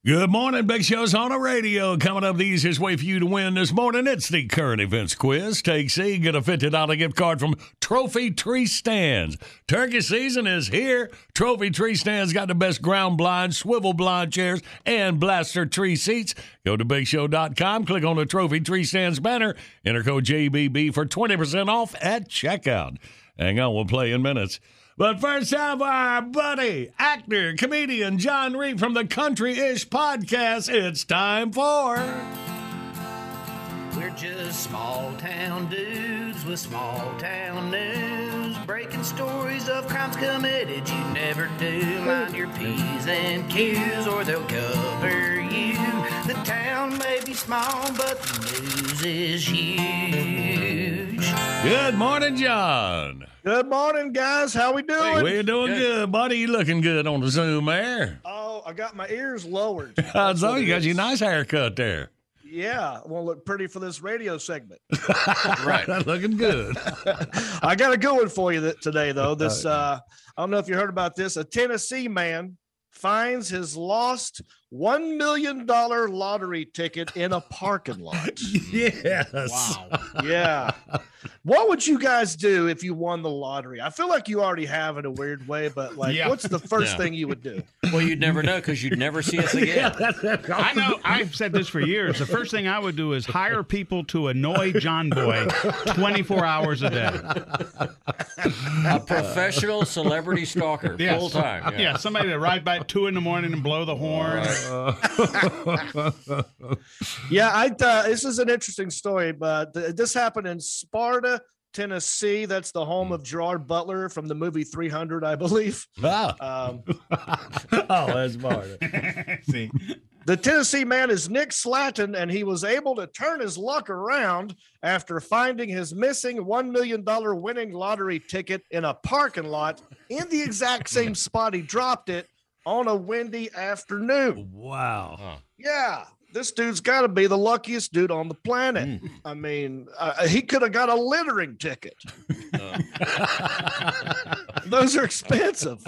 S2: Good morning, Big Show's on the radio. Coming up the easiest way for you to win this morning. It's the current events quiz. Take C, get a $50 gift card from Trophy Tree Stands. Turkey season is here. Trophy Tree Stands got the best ground blinds, swivel blind chairs, and blaster tree seats. Go to BigShow.com, click on the Trophy Tree Stands banner, enter code JBB for 20% off at checkout. Hang on, we'll play in minutes. But first for our buddy, actor, comedian John Reep from the Country Ish Podcast. It's time for.
S21: We're just small town dudes with small town news, breaking stories of crimes committed you never do. Mind your P's and Q's or they'll cover you. The town may be small, but the news is huge.
S2: Good morning, John.
S22: Good morning, guys. How we doing?
S2: We're doing good, buddy. You looking good on the Zoom there.
S22: Oh, I got my ears lowered.
S2: so you got your nice haircut there.
S22: Yeah, I want to look pretty for this radio segment.
S2: right. looking good.
S22: I got a good one for you th- today, though. This, uh, I don't know if you heard about this. A Tennessee man finds his lost one million dollar lottery ticket in a parking lot.
S2: yes.
S22: Wow. Yeah. What would you guys do if you won the lottery? I feel like you already have in a weird way, but like,
S3: Yeah.
S22: what's the first
S4: Yeah.
S22: thing you would do?
S4: Well, you'd never know because you'd never see us again.
S3: I know. I've said this for years. The first thing I would do is hire people to annoy John Boy 24 hours a day.
S4: A professional celebrity stalker,
S3: Yes.
S4: full time.
S3: Yeah. somebody to ride by at two in the morning and blow the horn.
S22: yeah, I uh, this is an interesting story, but th- this happened in Sparta, Tennessee. That's the home of Gerard Butler from the movie 300, I believe.
S2: Wow.
S22: Um,
S2: oh, that's smart.
S3: See,
S22: the Tennessee man is Nick Slatton, and he was able to turn his luck around after finding his missing $1 million winning lottery ticket in a parking lot in the exact same spot he dropped it on a windy afternoon.
S2: Wow.
S22: Yeah, this dude's got to be the luckiest dude on the planet. I mean, uh, he could have got a littering ticket. Those are expensive.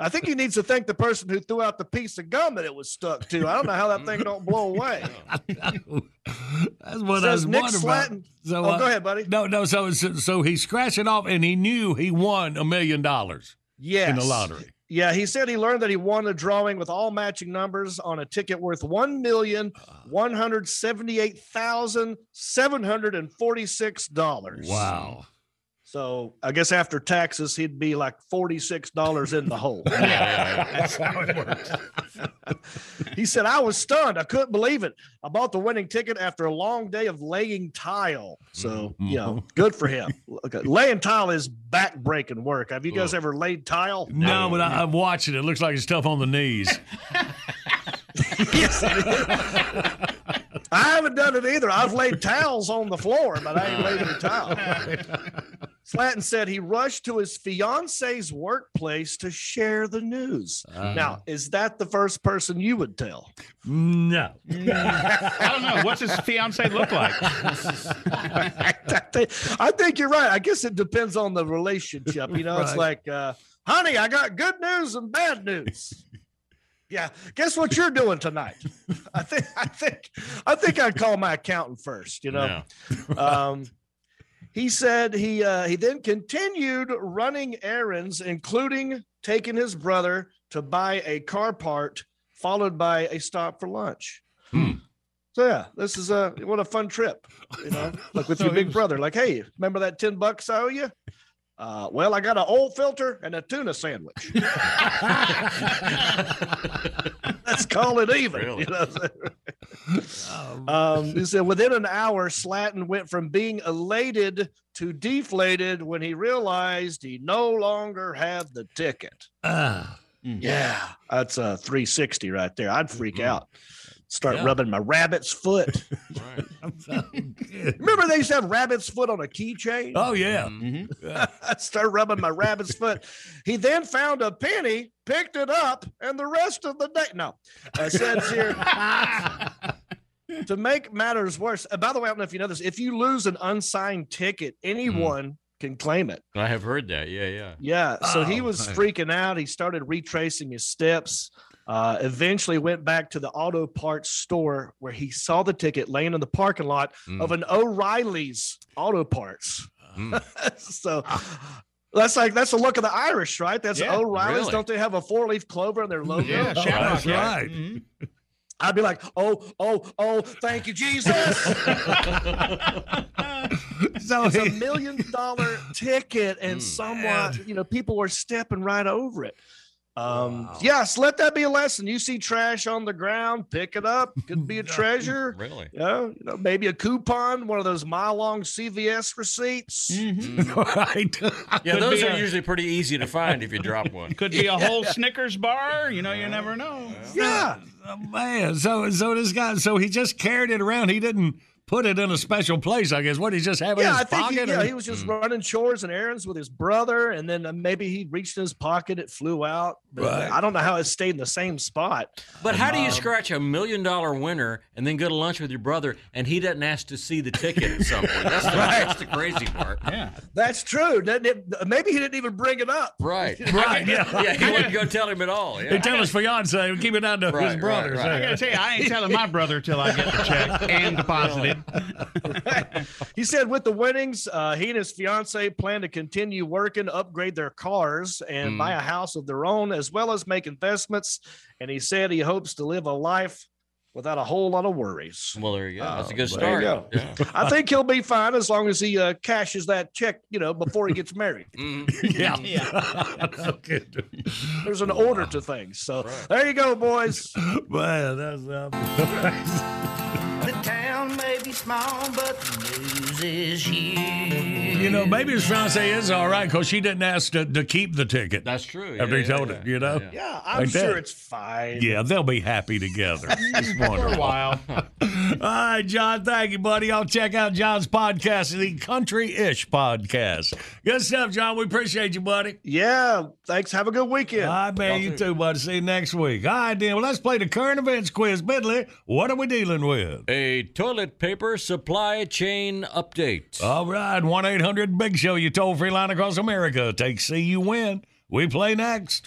S22: I think he needs to thank the person who threw out the piece of gum that it was stuck to. I don't know how that thing don't blow away.
S2: That's what I was
S22: Nick
S2: wondering about.
S22: Slatton.
S2: So,
S22: Oh,
S2: uh,
S22: go ahead, buddy.
S2: No, no. So, so, so he scratched it off, and he knew he won a million dollars
S22: Yes.
S2: in the lottery.
S22: Yeah, he said he learned that he won a drawing with all matching numbers on a ticket worth one million one hundred seventy-eight thousand seven hundred and forty-six dollars.
S2: Wow.
S22: So I guess after taxes, he'd be like forty-six dollars in the hole.
S2: That's how it works.
S22: he said, "I was stunned. I couldn't believe it. I bought the winning ticket after a long day of laying tile. So you know, mm-hmm. good for him. Look, uh, laying tile is back-breaking work. Have you guys ever laid tile?
S2: No, but I, I'm watching it. Looks like it's tough on the knees.
S22: Yes, it is. I haven't done it either. I've laid towels on the floor, but I ain't laid any towel. Slatton said he rushed to his fiance's workplace to share the news.
S2: Uh.
S22: now, is that the first person you would tell?
S2: No.
S3: I don't know. What's his fiance look like?
S22: I, think, you're right. I guess it depends on the relationship. You know, it's like, uh, honey, I got good news and bad news. Yeah, guess what you're doing tonight? I think I think I think I'd call my accountant first. You know, um, he said he uh, he then continued running errands, including taking his brother to buy a car part, followed by a stop for lunch. So yeah, this is a what a fun trip. You know, like with
S2: So
S22: your big
S2: was-
S22: brother. Like, hey, remember that ten bucks I owe you? Uh, well, I got an old filter and a tuna sandwich. Let's call it even.
S4: Really?
S22: you know? um, he said within an hour, Slatton went from being elated to deflated when he realized he no longer had the ticket.
S2: Ah.
S22: Yeah, that's a 360 right there. I'd freak out. Start
S2: Yeah.
S22: rubbing my rabbit's foot. Remember they used to have rabbit's foot on a keychain?
S2: Oh yeah. Mm-hmm. Mm-hmm.
S22: I start rubbing my rabbit's foot. He then found a penny, picked it up, and the rest of the day. No, uh, it says here. to make matters worse, uh, by the way, I don't know if you know this. If you lose an unsigned ticket, hmm. anyone can claim it.
S4: I have heard that. Yeah, yeah.
S22: Yeah. So he
S4: Oh,
S22: was
S4: right.
S22: freaking out. He started retracing his steps. Uh, eventually went back to the auto parts store where he saw the ticket laying in the parking lot
S4: Mm.
S22: of an O'Reilly's auto parts.
S4: Mm.
S22: so that's like that's the look of the Irish, right? That's
S3: Yeah,
S22: O'Reilly's.
S4: really.
S22: Don't they have a four leaf clover in their logo?
S3: Yeah,
S2: Oh,
S3: Shamrock.
S2: that's
S3: yeah.
S2: right.
S3: Mhm.
S22: I'd be like, oh, oh, oh, thank you, Jesus.
S2: So
S22: it's a million dollar ticket, and somewhat, you know, people were stepping right over it. Um, yes, let that be a lesson. You see trash on the ground, pick it up. Could be a treasure.
S4: Really?
S22: Yeah, you know, maybe a coupon, one of those mile long CVS receipts.
S2: right.
S4: Yeah,
S3: Could
S4: those are
S3: a-
S4: usually pretty easy to find if you drop one.
S3: Could be a whole Snickers bar. You know, you never know.
S22: Yeah.
S2: Oh, man, so so this guy, so he just carried it around. He didn't put it in a special place. I guess. What he just have in
S22: Yeah,
S2: his
S22: I think he,
S2: pocket?
S22: yeah,
S2: or-
S22: he was just running chores and errands with his brother, and then uh, maybe he reached in his pocket, it flew out. But
S2: Right.
S22: I don't know how it stayed in the same spot.
S4: But how do you
S22: Um,
S4: scratch a million dollar winner and then go to lunch with your brother and he doesn't ask to see the ticket at some point? That's the, that's the crazy part.
S3: Yeah.
S22: That's true. It- maybe he didn't even bring it up.
S4: Right.
S2: Right, yeah.
S4: Yeah, he wouldn't go tell him at all.
S2: He
S4: Yeah.
S2: tell his fiance, keep it down to
S4: Right,
S2: his
S4: right, right.
S3: I gotta tell you, I ain't telling my brother till I get the check and deposited.
S22: he said with the winnings, uh, he and his fiance plan to continue working, upgrade their cars, and
S4: Mm.
S22: buy a house of their own, as well as make investments. And he said he hopes to live a life without a whole lot of worries.
S4: Well, there you go. That's a
S22: Oh,
S4: good
S22: there you
S4: start.
S22: go.
S4: Yeah.
S22: I think he'll be fine as long as he uh, cashes that check, you know, before he gets married.
S4: Mhm.
S2: yeah. Okay.
S22: There's an order to things. So there you go, boys.
S2: Man, that's uh,
S21: The town may be small, but the news news is huge.
S2: You know, maybe his fiance is all right because she didn't ask to, to keep the ticket.
S4: That's true.
S2: After
S4: Yeah,
S2: he
S4: yeah,
S2: told
S4: yeah.
S2: it, you know?
S22: Yeah, I'm
S2: Like
S22: sure
S2: that.
S22: it's fine.
S2: Yeah, they'll be happy together. It's
S22: For a while.
S2: All right, John, thank you, buddy. I'll check out John's podcast, the Country Ish Podcast. Good stuff, John. We appreciate you, buddy.
S22: Yeah, thanks. Have a good weekend.
S2: All right, man. You too, buddy. See you next week. All right, then. Well, let's play the current events quiz. Bidley, what are we dealing with?
S4: A toilet paper supply chain update.
S2: All right, 1 800 Big Show, you toll free line across America. Take C, you win. We play next.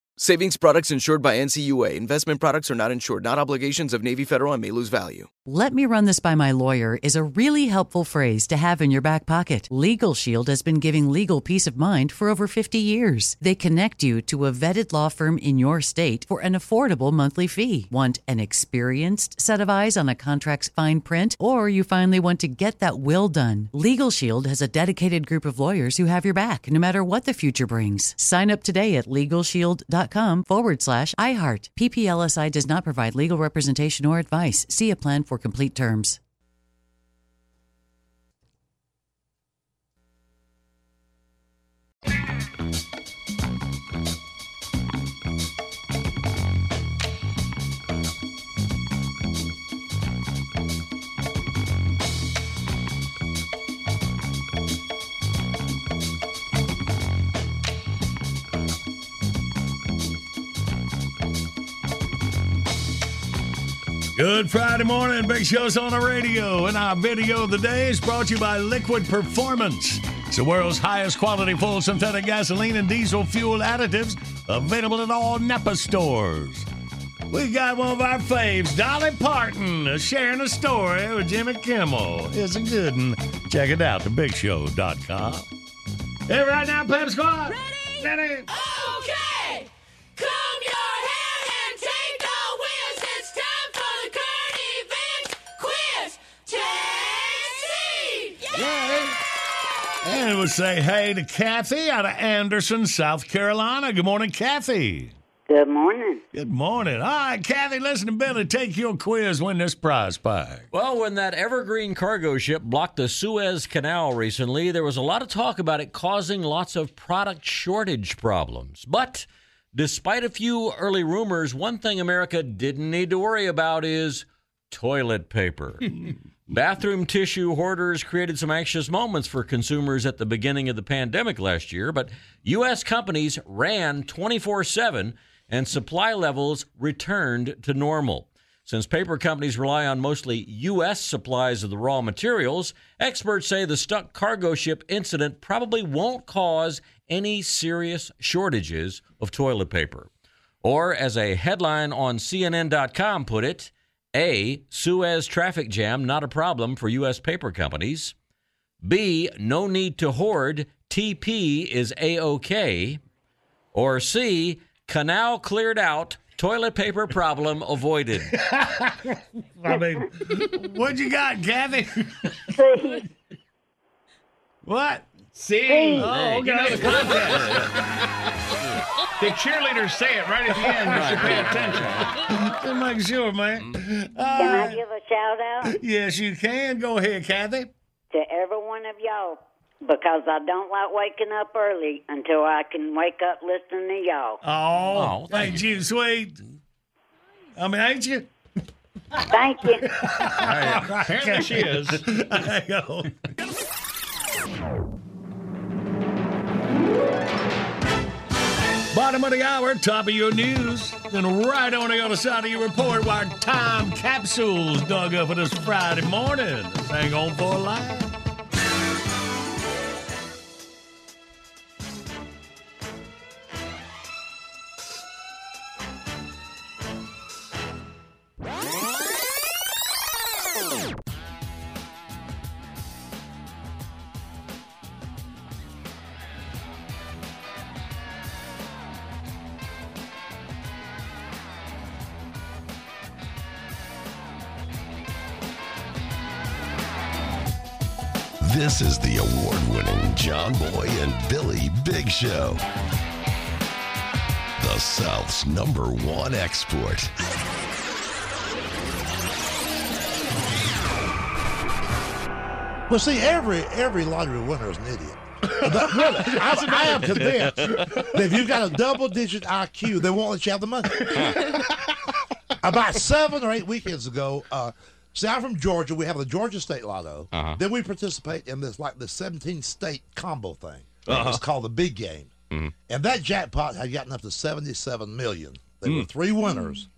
S23: Savings products insured by NCUA. Investment products are not insured, not obligations of Navy Federal and may lose value.
S24: Let me run this by my lawyer is a really helpful phrase to have in your back pocket. Legal Shield has been giving legal peace of mind for over 50 years. They connect you to a vetted law firm in your state for an affordable monthly fee. Want an experienced set of eyes on a contract's fine print, or you finally want to get that will done? Legal Shield has a dedicated group of lawyers who have your back no matter what the future brings. Sign up today at LegalShield.com forward slash iHeart. PPLSI does not provide legal representation or advice. See a plan for complete terms.
S2: Good Friday morning. Big Show's on the radio. And our video of the day is brought to you by Liquid Performance. It's the world's highest quality full synthetic gasoline and diesel fuel additives available at all Napa stores. We got one of our faves, Dolly Parton, sharing a story with Jimmy Kimmel. It's a good one. Check it out, thebigshow.com. Hey, right now, Pep Squad. Ready? Ready?
S25: Okay. Comb your Tennessee.
S2: And we'll say hey to Kathy out of Anderson, South Carolina. Good morning, Kathy.
S26: Good morning.
S2: Good morning. All right, Kathy, listen to Billy. Take your quiz, win this prize pack.
S4: Well, when that Evergreen cargo ship blocked the Suez Canal recently, there was a lot of talk about it causing lots of product shortage problems. But despite a few early rumors, one thing America didn't need to worry about is toilet paper. Bathroom tissue hoarders created some anxious moments for consumers at the beginning of the pandemic last year, but U.S. companies ran 24 7 and supply levels returned to normal. Since paper companies rely on mostly U.S. supplies of the raw materials, experts say the stuck cargo ship incident probably won't cause any serious shortages of toilet paper. Or, as a headline on CNN.com put it, A. Suez traffic jam not a problem for U.S. paper companies. B. No need to hoard. TP is A OK. Or C. Canal cleared out. Toilet paper problem avoided.
S2: I mean, what you got, Kathy? what?
S3: See,
S2: Oh,
S3: you know
S2: okay.
S3: the contest. the cheerleaders say it right at the end. You should pay attention.
S2: Just make sure, man.
S26: Can
S2: Uh,
S26: I give a shout out
S2: yes, you can. Go ahead, Kathy.
S26: to every one of y'all? Because I don't like waking up early until I can wake up listening to y'all.
S2: Oh, ain't you. sweet? I mean, ain't you?
S26: Thank you.
S3: Apparently she is.
S2: There you Bottom of the hour, top of your news. Then right on the other side of your report, our time capsules dug up for this Friday morning. Hang on for a laugh.
S27: This is the award winning John Boy and Billy Big Show. The South's number one export.
S28: Well, see, every every lottery winner is an idiot. But really, I, I am convinced that if you've got a double digit IQ, they won't let you have the money. About seven or eight weekends ago, uh, see, I'm from Georgia. We have the Georgia State Lotto.
S29: Uh-huh.
S28: Then we participate in this like the 17 state combo thing.
S29: Uh-huh.
S28: It's called the big game. And that jackpot had gotten up to 77 million. There were
S29: Mm.
S28: three winners,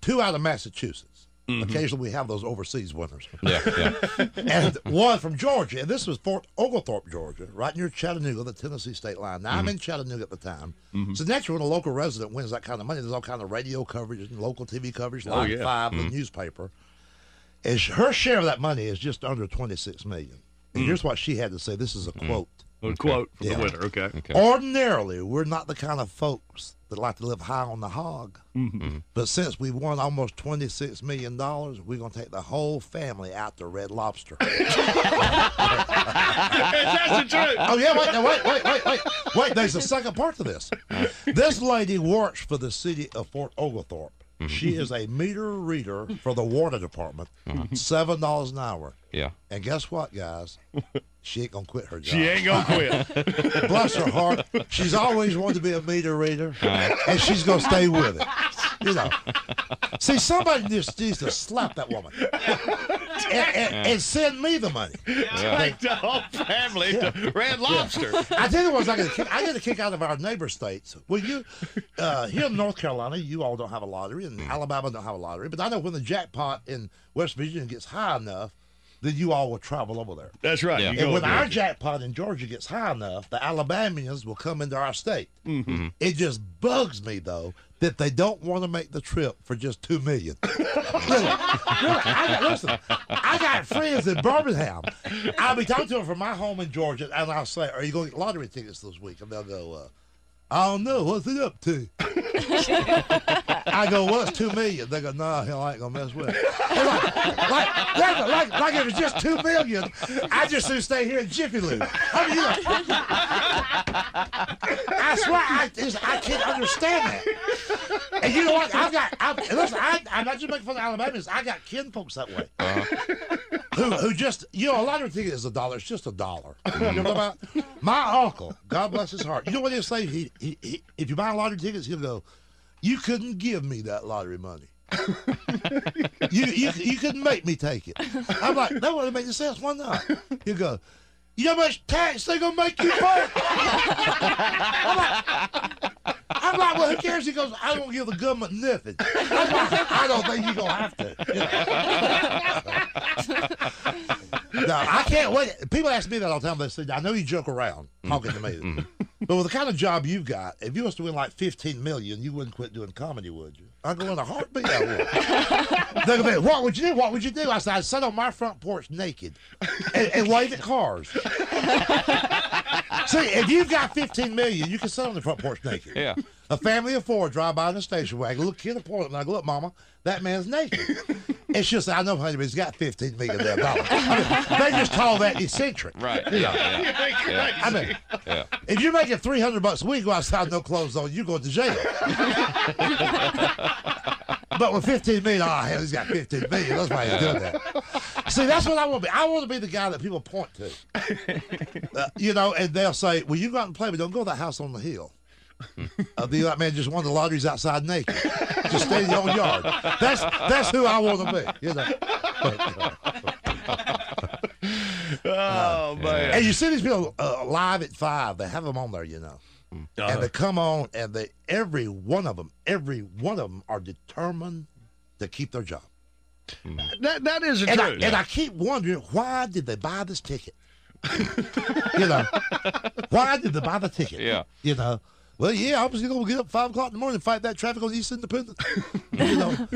S28: two out of Massachusetts.
S29: Mhm.
S28: Occasionally we have those overseas winners.
S29: Yeah, yeah.
S28: and one from Georgia. And this was Fort Oglethorpe, Georgia, right near Chattanooga, the Tennessee state line. Now, I'm
S29: Mhm.
S28: in Chattanooga at the time.
S29: Mhm.
S28: So naturally, when a local resident wins that kind of money, there's all kind of radio coverage and local TV coverage,
S29: Oh,
S28: Line
S29: yeah.
S28: 5,
S29: Mhm.
S28: the newspaper. And sh- her share of that money is just under 26 million. And
S29: Mm.
S28: here's what she had to say. This is a quote.
S2: A quote from the winner. Okay. okay.
S28: Ordinarily, we're not the kind of folks that like to live high on the hog.
S2: Mm-hmm.
S28: But since we won almost $26 million, we're going to take the whole family out to Red Lobster.
S3: That's the truth.
S28: Oh, yeah, wait, no, wait, wait, wait, wait. Wait, there's a second part to this. This lady works for the city of Fort Oglethorpe. Mm-hmm. She is a meter reader for the water department, uh-huh. seven dollars an hour.
S29: Yeah.
S28: And guess what, guys? She ain't gonna quit her job.
S2: She ain't gonna quit.
S28: Bless her heart. She's always wanted to be a meter reader,
S29: Uh-huh.
S28: and she's gonna stay with it. You know. See, somebody just needs to slap that woman and, and, and send me the money.
S2: Take the whole family to Red Lobster.
S28: I tell you what, I get a kick, I get a kick out of our neighbor states. Well, you uh, here in North Carolina, you all don't have a lottery, and Alabama don't have a lottery. But I know when the jackpot in West Virginia gets high enough, then you all will travel over there.
S2: That's right. You
S28: And when our jackpot in Georgia gets high enough, the Alabamians will come into our state.
S2: Mm-hmm.
S28: It just bugs me though that they don't want to make the trip for just two million. really, really, I got, listen, I got friends in Birmingham. I'll be talking to them from my home in Georgia, and I'll say, "Are you going to get lottery tickets this week?" And they'll go, uh, "I don't know. What's it up to?" I go, "Well, it's two million. They go, "No, hell, I ain't gonna mess with it." Like, like, like, like, like if it's just two million, I just should stay here in Jiffy Lube. I mean, you know, I swear, I, it's- I can't understand that. And you know what? I've got, I've, listen, I, I'm not just making fun of Alabamians. I got kin folks that way. Uh-huh. Who, who just, you know, a lot lottery ticket is a dollar. It's just a dollar. You know what I'm about? My uncle, God bless his heart. You know what he'll say? He, he, he, if you buy lottery tickets, he'll go, "You couldn't give me that lottery money. you, you, you couldn't make me take it." I'm like, "That wouldn't make any sense. Why not?" He'll go, "You know how much tax they gonna make you pay?" I'm like, I'm like, well, who cares? He goes, I don't give the government nothing. I'm like, I don't think you're gonna have to. no, I can't wait. People ask me that all the time. They say, I know you joke around talking to me, mm-hmm. Mm-hmm. but with the kind of job you've got, if you was to win like 15 million, you wouldn't quit doing comedy, would you? I go in a heartbeat. I would. They're gonna what would you do? What would you do? I said, I'd sit on my front porch naked and, and wave at cars. See, if you've got 15 million, you can sit on the front porch naked.
S29: Yeah.
S28: A family of four drive by in a station wagon. Look, kid in the porch, and I go, look, mama, that man's naked. And she'll say, I know, honey, but he's got $15 million. I mean, they just call that eccentric.
S30: Right.
S28: You know?
S30: Yeah. yeah.
S28: I mean,
S30: Yeah.
S28: if you're making 300 bucks a week, go outside, no clothes on, you go to jail. but with 15 million, oh, hell, he's got 15 million. That's why he's doing that. See, that's what I want to be. I want to be the guy that people point to. Uh, you know, and they'll say, well, you go out and play, but don't go to that house on the hill. Uh, be like, man, just won the lotteries outside naked. Just stay in your own yard. That's that's who I want to be. You know.
S2: Oh, man.
S28: And you see these people uh, live at five. They have them on there, you know,
S2: Uh-huh.
S28: and they come on, and they every one of them, every one of them are determined to keep their job.
S2: That, that is the
S28: and I,
S2: truth.
S28: and I keep wondering why did they buy this ticket? you know, why did they buy the ticket?
S30: Yeah.
S28: You know, well, yeah, I was going to get up five o'clock in the morning and fight that traffic on East Independent. you know,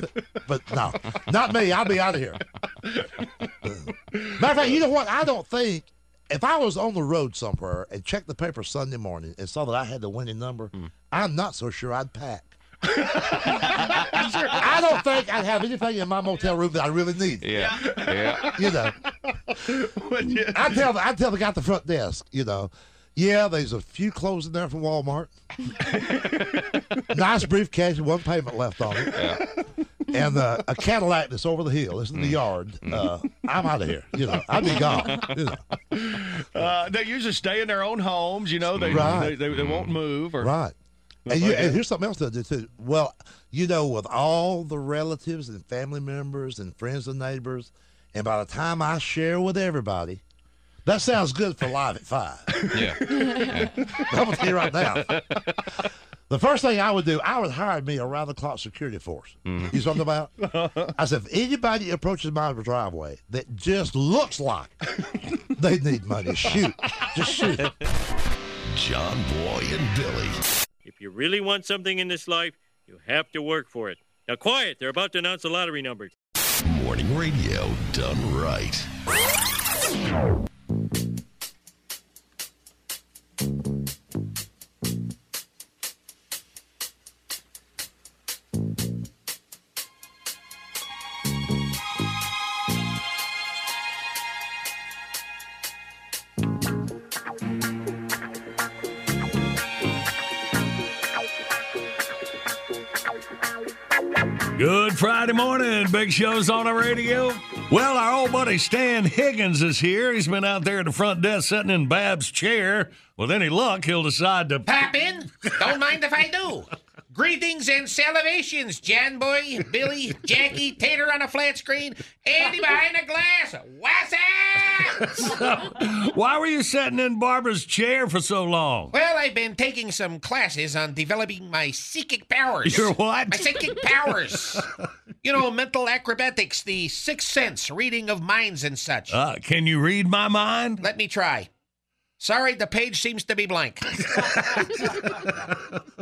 S28: but no, not me. I'll be out of here. Matter of fact, you know what? I don't think if I was on the road somewhere and checked the paper Sunday morning and saw that I had the winning number, hmm. I'm not so sure I'd pack. I don't think I'd have anything in my motel room that I really need.
S30: Yeah. Yeah.
S28: You know, I tell I tell the guy at the front desk, you know, yeah, there's a few clothes in there from Walmart. nice briefcase, one payment left on it, and uh, a Cadillac that's over the hill. It's in the yard. Uh, I'm out of here. You know, I'd be gone. You know.
S2: Uh, they usually stay in their own homes. You know, they
S28: Right.
S2: they, they, they won't move. Or,
S28: Right. And, you, and here's something else to do too. Well, you know, with all the relatives and family members and friends and neighbors, and by the time I share with everybody, that sounds good for live at five.
S30: Yeah.
S28: I'm gonna tell you right now. The first thing I would do, I would hire me a round the clock security force. Mm-hmm. You know what I'm about? I said, if anybody approaches my driveway that just looks like they need money, shoot. Just shoot.
S27: John Boy and Billy.
S31: If you really want something in this life, you have to work for it. Now, quiet. They're about to announce the lottery numbers.
S27: Morning radio done right thank you
S2: Good Friday morning. Big show's on the radio. Well, our old buddy Stan Higgins is here. He's been out there at the front desk sitting in Bab's chair. With any luck, he'll decide to.
S18: Pop in. Don't mind if I do. Greetings and salutations, Jan Boy, Billy, Jackie, Tater on a flat screen, Andy behind a glass. What's up?
S2: Why were you sitting in Barbara's chair for so long?
S18: Well, I've been taking some classes on developing my psychic powers.
S2: Your what?
S18: My psychic powers. you know, mental acrobatics, the sixth sense, reading of minds and such.
S2: Uh, can you read my mind?
S18: Let me try. Sorry, the page seems to be blank.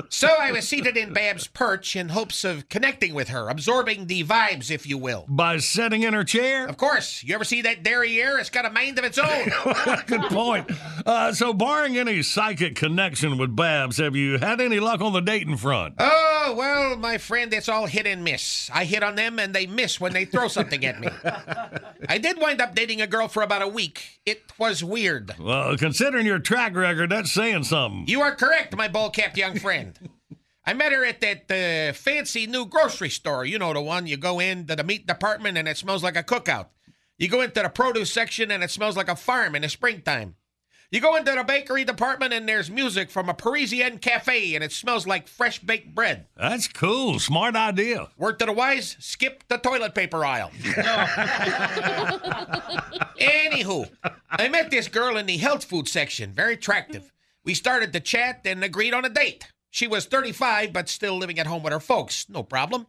S18: so I was seated in Bab's perch in hopes of connecting with her, absorbing the vibes, if you will.
S2: By sitting in her chair?
S18: Of course. You ever see that derriere? It's got a mind of its own.
S2: Good point. Uh, so, barring any psychic connection with Babs, have you had any luck on the dating front?
S18: Oh, well, my friend, it's all hit and miss. I hit on them and they miss when they throw something at me. I did wind up dating a girl for about a week. It was weird.
S2: Well, considering your track record, that's saying something.
S18: You are correct, my ball capped young friend. I met her at that uh, fancy new grocery store. You know the one. You go into the meat department and it smells like a cookout. You go into the produce section and it smells like a farm in the springtime. You go into the bakery department and there's music from a Parisian cafe and it smells like fresh baked bread.
S2: That's cool. Smart idea.
S18: Word to the wise, skip the toilet paper aisle. Anywho, I met this girl in the health food section, very attractive. We started to chat and agreed on a date. She was 35, but still living at home with her folks. No problem.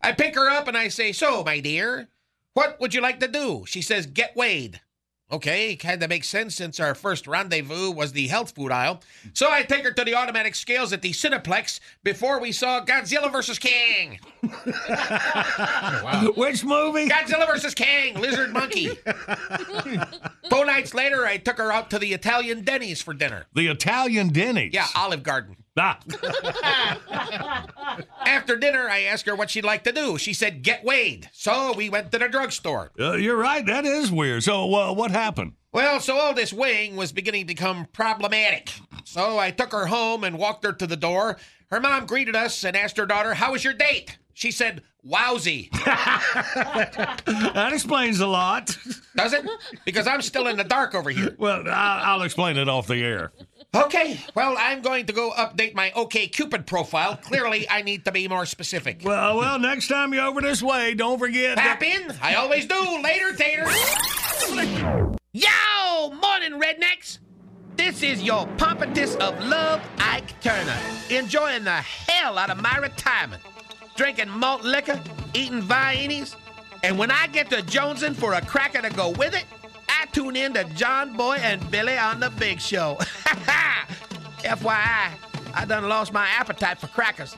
S18: I pick her up and I say, So, my dear, what would you like to do? She says, Get weighed. Okay, kind of makes sense since our first rendezvous was the health food aisle. So I take her to the automatic scales at the Cineplex before we saw Godzilla vs. King. wow.
S2: Which movie?
S18: Godzilla vs. King, Lizard Monkey. Four nights later, I took her out to the Italian Denny's for dinner.
S2: The Italian Denny's.
S18: Yeah, Olive Garden.
S2: Ah.
S18: After dinner, I asked her what she'd like to do. She said, get weighed. So we went to the drugstore.
S2: Uh, you're right. That is weird. So, uh, what happened?
S18: Well, so all this weighing was beginning to become problematic. So I took her home and walked her to the door. Her mom greeted us and asked her daughter, How was your date? She said, Wowsy.
S2: that explains a lot.
S18: Does it? Because I'm still in the dark over here.
S2: Well, I'll, I'll explain it off the air.
S18: Okay, well, I'm going to go update my OkCupid profile. Clearly, I need to be more specific.
S2: Well, well, next time you're over this way, don't forget.
S18: Tap in. I always do. Later, Tater. Yo, morning, rednecks. This is your pompatus of love, Ike Turner, enjoying the hell out of my retirement, drinking malt liquor, eating Viennies, and when I get to Jonesing for a cracker to go with it, I tune in to John Boy and Billy on the Big Show. FYI, I done lost my appetite for crackers.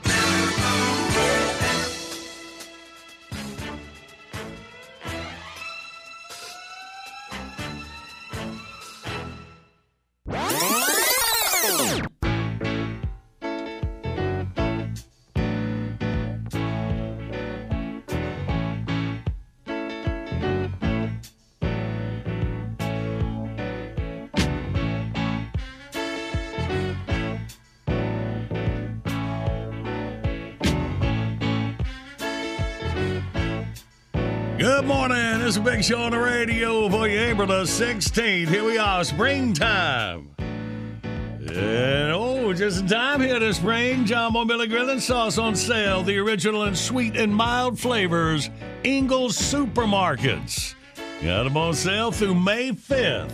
S2: Good morning. It's a big show on the radio for you, April the 16th. Here we are, springtime. And oh, just in time here this spring, John Boy Billy Grilling Sauce on sale. The original and sweet and mild flavors, Ingles Supermarkets. Got them on sale through May 5th.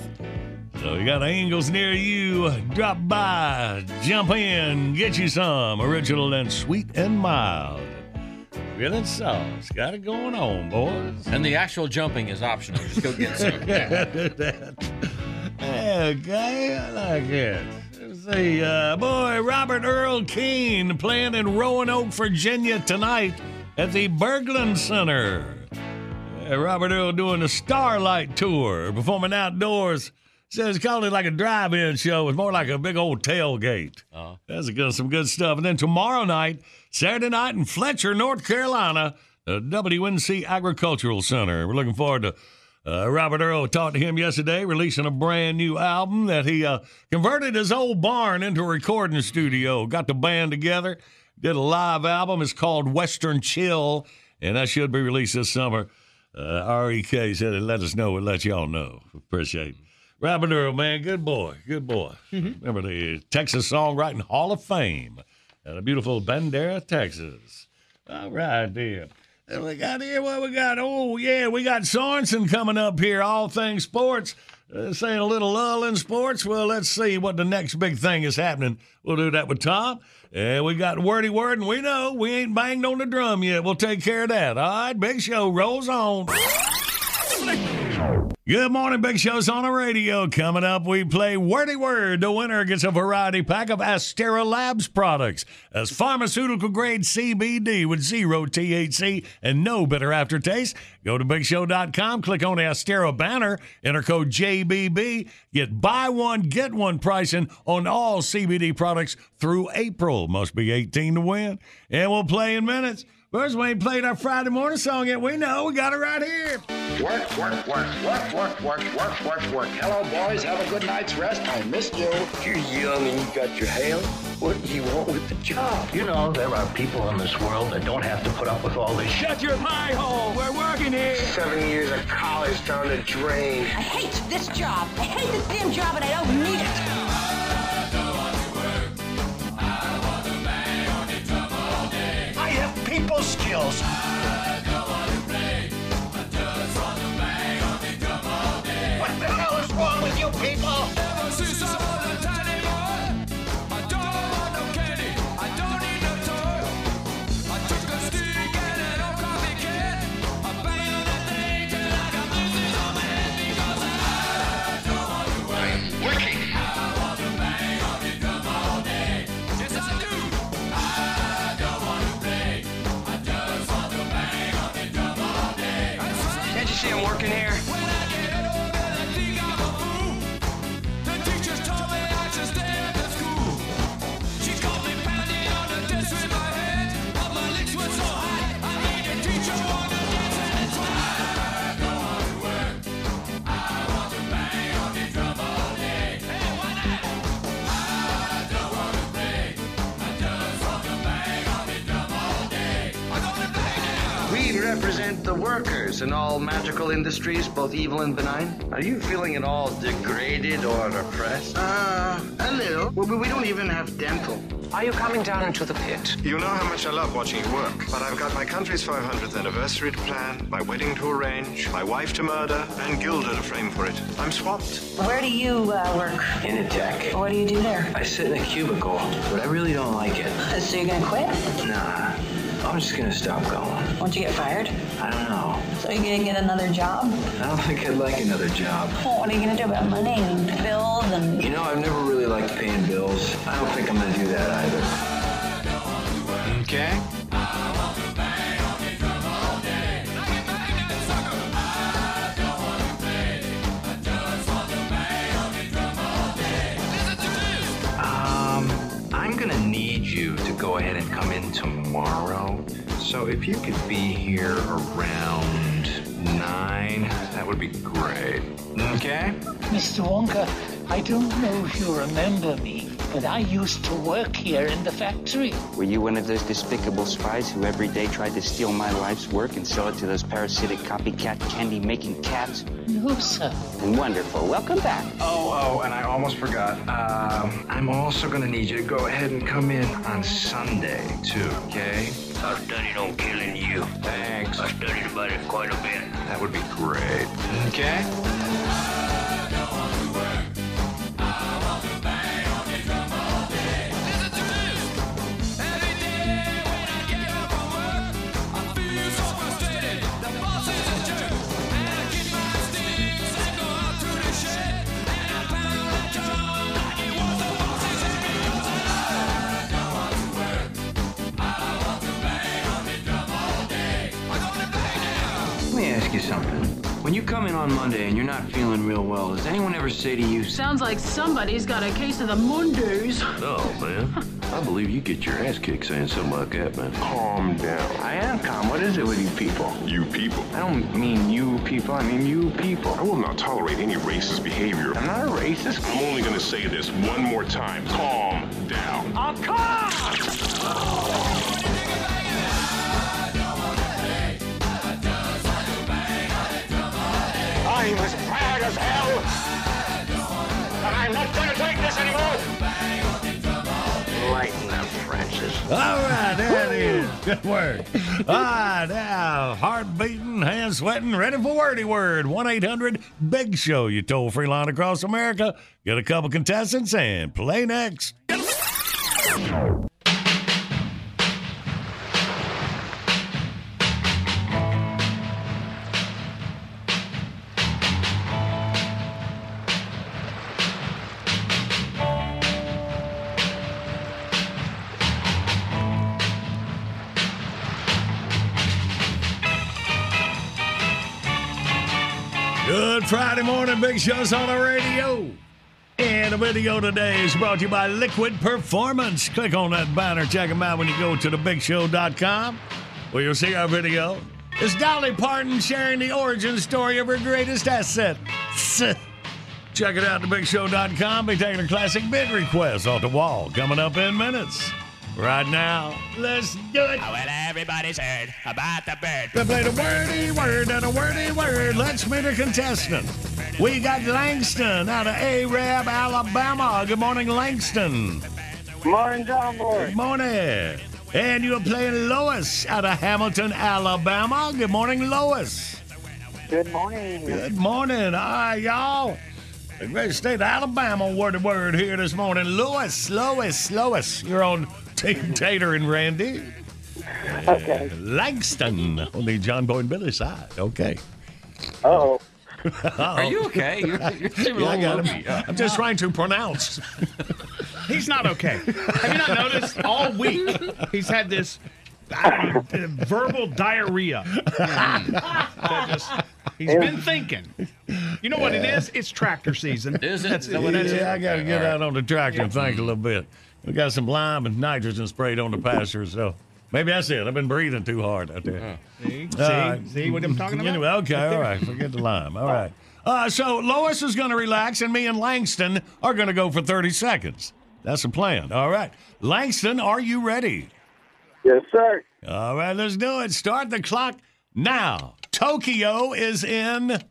S2: So you got Ingles near you. Drop by, jump in, get you some original and sweet and mild. Grilling sauce. Got it going on, boys.
S4: And the actual jumping is optional. Just go get some.
S2: Okay, I like it. Let's see, uh, boy, Robert Earl Keen playing in Roanoke, Virginia tonight at the Berglund Center. Uh, Robert Earl doing a Starlight Tour, performing outdoors. Says call it like a drive-in show. It's more like a big old tailgate.
S4: Uh-huh.
S2: That's a good, some good stuff. And then tomorrow night, Saturday night in Fletcher, North Carolina, the WNC Agricultural Center. We're looking forward to uh, Robert Earl. Talked to him yesterday, releasing a brand new album that he uh, converted his old barn into a recording studio. Got the band together, did a live album. It's called Western Chill, and that should be released this summer. Uh, REK said it let us know. We'll let y'all know. Appreciate it. Earl, man, good boy, good boy. Remember the Texas Songwriting Hall of Fame at a beautiful Bandera, Texas. All right, there. And we got here what we got. Oh, yeah, we got Sorensen coming up here, all things sports. Uh, saying a little lull in sports. Well, let's see what the next big thing is happening. We'll do that with Tom. And we got wordy word, and we know we ain't banged on the drum yet. We'll take care of that. All right, big show rolls on. Good morning, Big Show's on the radio. Coming up, we play Wordy Word. The winner gets a variety pack of Astera Labs products. as pharmaceutical grade CBD with zero THC and no bitter aftertaste. Go to BigShow.com, click on the Astera banner, enter code JBB, get buy one, get one pricing on all CBD products through April. Must be 18 to win. And we'll play in minutes. First, we ain't played our Friday morning song yet. We know. We got it right here.
S17: Work, work, work, work, work, work, work, work, work. Hello, boys. Have a good night's rest. I missed you. You're young and you got your hair. What do you want with the job?
S32: You know, there are people in this world that don't have to put up with all this.
S17: Shut your pie hole. We're working here. Seven years of college down the drain.
S33: I hate this job. I hate this damn job and I don't need it.
S17: People skills.
S34: Represent the workers in all magical industries, both evil and benign. Are you feeling at all degraded or oppressed? Uh, a little. Well, we don't even have dental.
S32: Are you coming down into the pit?
S35: You know how much I love watching you work, but I've got my country's 500th anniversary to plan, my wedding to arrange, my wife to murder, and Guilder to frame for it. I'm swamped.
S33: Where do you uh, work?
S32: Initech.
S33: What do you do there?
S32: I sit in a cubicle, but I really don't like it.
S33: So you're gonna quit?
S32: Nah, I'm just gonna stop going.
S33: Won't you get fired?
S32: I don't know.
S33: So you're gonna get another job?
S32: I don't think I'd like another job.
S33: Well, what are you gonna do about money and bills and?
S32: You know, I've never really liked paying bills. I don't think I'm gonna do that either. Okay? Go ahead and come in tomorrow. So if you could be here around nine, that would be great. Okay?
S36: Mr. Wonka, I don't know if you remember me, but I used to work here in the factory.
S29: Were you one of those despicable spies who every day tried to steal my life's work and sell it to those parasitic copycat candy-making cats?
S36: No, sir.
S29: Wonderful. Welcome back.
S32: Oh, oh, and I almost forgot. Um, I'm also gonna need you to go ahead and come in on Sunday, too, okay?
S17: I studied on killing you.
S32: Thanks.
S17: I studied about it quite a bit.
S32: That would be great. Okay? On Monday and you're not feeling real well, does anyone ever say to you,
S37: Sounds like somebody's got a case of the Mondays.
S27: No, man. I believe you get your ass kicked saying something like that, man. Calm down.
S32: I am calm. What is it with you people?
S27: You people.
S32: I don't mean you people. I mean you people.
S27: I will not tolerate any racist behavior.
S32: I'm not a racist.
S27: I'm only going to say this one more time. Calm down.
S32: I'm come
S17: I'm as mad as hell. And I'm not gonna take this anymore.
S34: Lighten up, Francis.
S2: All right, there it is. Good work. All right, now, heart beating, hands sweating, ready for wordy word. 1 800 Big Show, you toll free line across America. Get a couple contestants and play next. Friday morning, Big Show's on the radio. And the video today is brought to you by Liquid Performance. Click on that banner, check them out when you go to thebigshow.com, where you'll see our video. It's Dolly Parton sharing the origin story of her greatest asset. Check it out thebigshow.com. Be taking a classic bid request off the wall coming up in minutes. Right now, let's do it.
S17: Well, everybody's heard about the bird.
S2: We played a wordy word and a wordy word. Let's meet a contestant. We got Langston out of Arab, Alabama. Good morning, Langston.
S38: Morning, John Boy.
S2: Good morning. And you're playing Lois out of Hamilton, Alabama. Good morning, Lois.
S38: Good morning.
S2: Good morning. All right, y'all. The great state of Alabama word to word here this morning. Lois, Lois, Lois. You're on Team Tater and Randy.
S38: Okay.
S2: Langston on the John Boy and Billy side. Okay.
S38: Oh.
S4: Are you okay? You're, you're
S2: Yeah, I
S4: a
S2: got him.
S4: lumpy.
S2: I'm just trying to pronounce.
S3: He's not okay. Have you not noticed all week he's had this uh, verbal diarrhea? Just- he's been thinking. You know what it is? It's tractor season.
S4: Is it?
S3: That's,
S4: Is that what it is?
S2: yeah, I got to get
S4: All right.
S2: out on the tractor and think a little bit. We got some lime and nitrogen sprayed on the pasture, so maybe that's it. I've been breathing too hard out there.
S3: See,
S2: All
S3: see,
S2: right.
S3: see what I'm talking about?
S2: Anyway, okay, all right. Forget the lime. All right. Uh, so Lois is going to relax, and me and Langston are going to go for 30 seconds. That's the plan. All right. Langston, are you ready?
S38: Yes, sir.
S2: All right, let's do it. Start the clock now. Tokyo is in.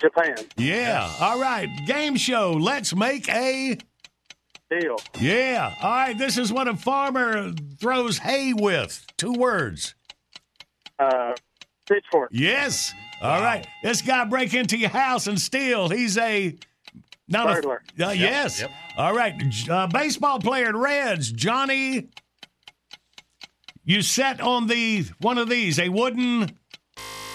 S38: Japan.
S2: Yeah. All right. Game show. Let's make a.
S38: Deal.
S2: Yeah. All right. This is what a farmer throws hay with. Two words.
S38: Uh, pitchfork.
S2: Yes. All right. This guy break into your house and steal. He's a. Not
S38: Burglar.
S2: A, uh, yes.
S38: yep.
S2: All right. Uh, baseball player at Reds, Johnny. You sat on the one of these, a wooden.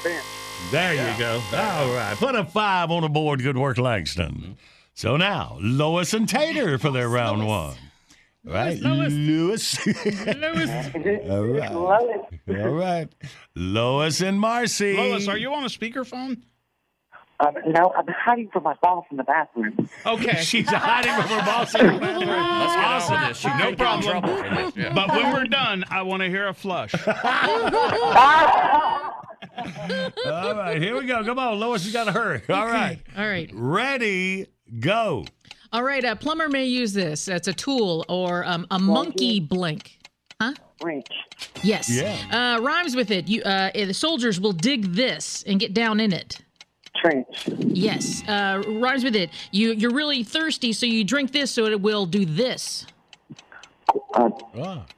S38: Bench.
S2: There you go. All right. Put a five on the board. Good work, Langston. So now, Lois and Tater for their round one. Right. Lewis. All right. All right. Lois and Marcy.
S3: Lois, are you on a speakerphone?
S38: Um, no, I'm hiding from my boss in the bathroom.
S3: Okay.
S2: She's hiding from her boss in the bathroom.
S3: Let's
S4: get on this. She
S3: no
S4: could get in
S3: problem.
S4: trouble yeah.
S3: But when we're done, I want to hear a flush.
S2: All right, here we go. Come on, Lois, you got to hurry. All right.
S37: All right.
S2: Ready, go.
S37: All right. A plumber may use this. It's a tool or um, a monkey blink. Huh?
S38: Wrench.
S37: Yes.
S38: Yeah.
S37: Uh, rhymes with it. You, uh, the soldiers will dig this and get down in it.
S38: Trench.
S37: Yes. Uh, rhymes with it. You, you're really thirsty, so you drink this, so it will do this.
S38: Uh,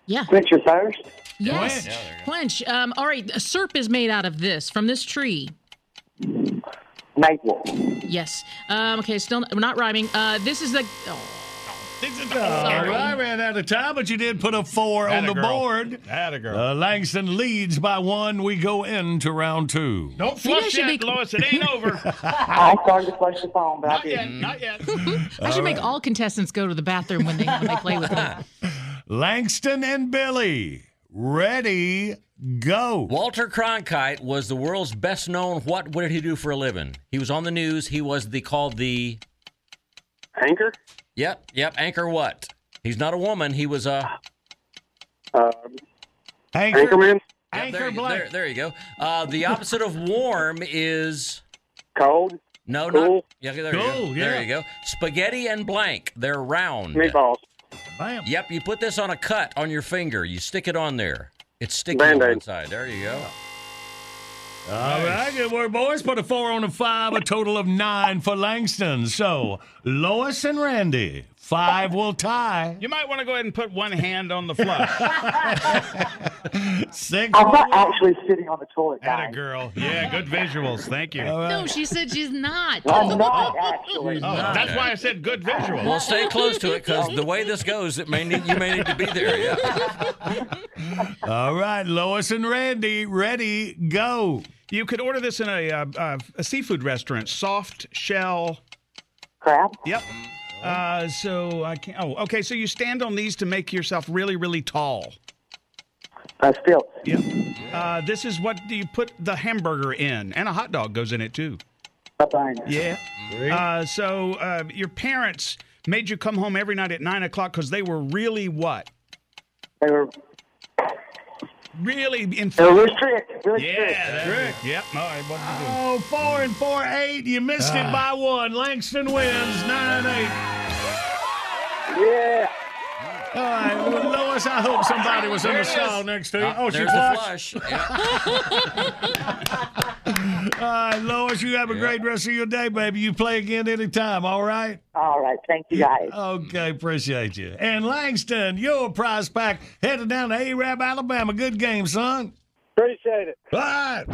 S37: Yeah.
S38: quench your thirst.
S37: Yes. Quench. Um, all right. A syrup is made out of this from this tree.
S38: Maple.
S37: Yes. Um, okay. Still n- not rhyming. Uh, this is the. Oh.
S2: All right, I ran out of time, but you did put a four on the
S3: Atta girl.
S2: board.
S3: Atta girl.
S2: Uh, Langston leads by one. We go into round two.
S3: Don't flush
S37: should
S3: yet,
S37: make-
S3: Lois. It ain't over.
S38: I started to flush the phone, but I
S3: Not yet.
S38: didn't.
S3: Not yet.
S37: I should make all contestants go to the bathroom when they when they play with me.
S2: Langston and Billy, ready, go.
S4: Walter Cronkite was the world's best known. What? What did he do for a living? He was on the news. He was the called the.
S38: Anchor.
S4: Yep. Yep. Anchor. What? He's not a woman. He was a.
S38: Um,
S2: Anchor.
S38: Anchorman.
S4: Yep,
S2: Anchor
S4: there, you-
S2: blank.
S4: there, there you go. Uh, the opposite of warm is.
S38: Cold.
S4: No,
S38: Cool.
S4: not. Yeah, there you go.
S2: Cool,
S4: There you go. Spaghetti and blank. They're round.
S38: Meatballs.
S2: Bam.
S4: Yep, you put this on a cut on your finger. You stick it on there. It's sticky on
S38: Band-Aid.
S4: one side. There you go.
S2: All right, good work, boys. Put a four on a five, a total of nine for Langston. So, Lois and Randy, five will tie.
S3: You might want to go ahead and put one hand on the flush.
S2: Six.
S38: I'm not actually sitting on the toilet,
S3: Atta
S38: guys.
S3: girl. Yeah, good visuals. Thank you.
S2: All right.
S37: No, she said she's not.
S38: I'm not actually.
S3: Oh, that's why I said good visuals.
S4: Well, stay close to it because the way this goes, it may need you may need to be there. Yeah.
S2: All right, Lois and Randy, ready, go.
S3: You could order this in a, uh, uh, a seafood restaurant. Soft shell.
S38: Crab.
S3: Yep. Uh, so I can't. Oh, okay. So you stand on these to make yourself really, really tall.
S38: Uh, still.
S3: Yep. Uh, this is what you put the hamburger in, and a hot dog goes in it too.
S38: Bye-bye.
S3: Yeah. Uh, so uh, your parents made you come home every night at nine o'clock because they were really what?
S38: They were.
S3: Really in.
S38: They were strict. Really strict.
S3: Yeah. Strict. Yep. All right. What did you do?
S2: Oh, four and four, eight. You missed it ah. by one. Langston wins, nine, eight.
S38: Yeah.
S2: All right, well, Lois, I hope somebody was in the stall next to you. Ah, oh, she
S4: There's
S2: flushed.
S4: flush. Yeah.
S2: All right, Lois, you have a great rest of your day, baby. You play again anytime, all right?
S38: All right. Thank you, guys.
S2: Okay, appreciate you. And Langston, your prize pack headed down to Arab, Alabama. Good game, son.
S38: Appreciate it.
S2: All right.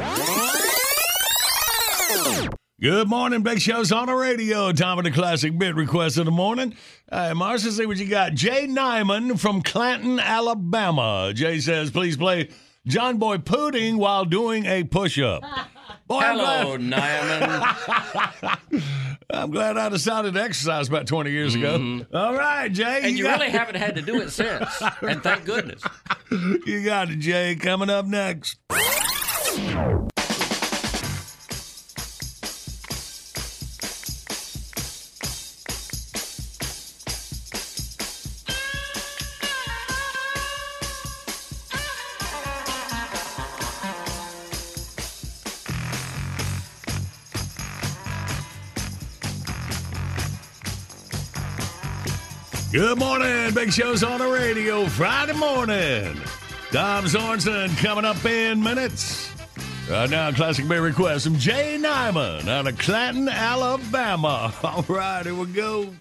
S2: Good morning, Big Show's on the radio. Time of the classic bit request of the morning. All right, Marcia, see what you got. Jay Nyman from Clanton, Alabama. Jay says, please play John Boy Pudding while doing a push-up. Boy, I'm
S4: Hello,
S2: glad-
S4: Nyman.
S2: I'm glad I decided to exercise about 20 years ago. All right, Jay.
S4: Mm-hmm. And you
S2: got
S4: really haven't had to do it since. And thank goodness.
S2: You got it, Jay. Coming up next. Good morning. Big Show's on the radio Friday morning. Tom Sorensen coming up in minutes. Right now, classic Bay request from Jay Nyman out of Clanton, Alabama. All right, here we go.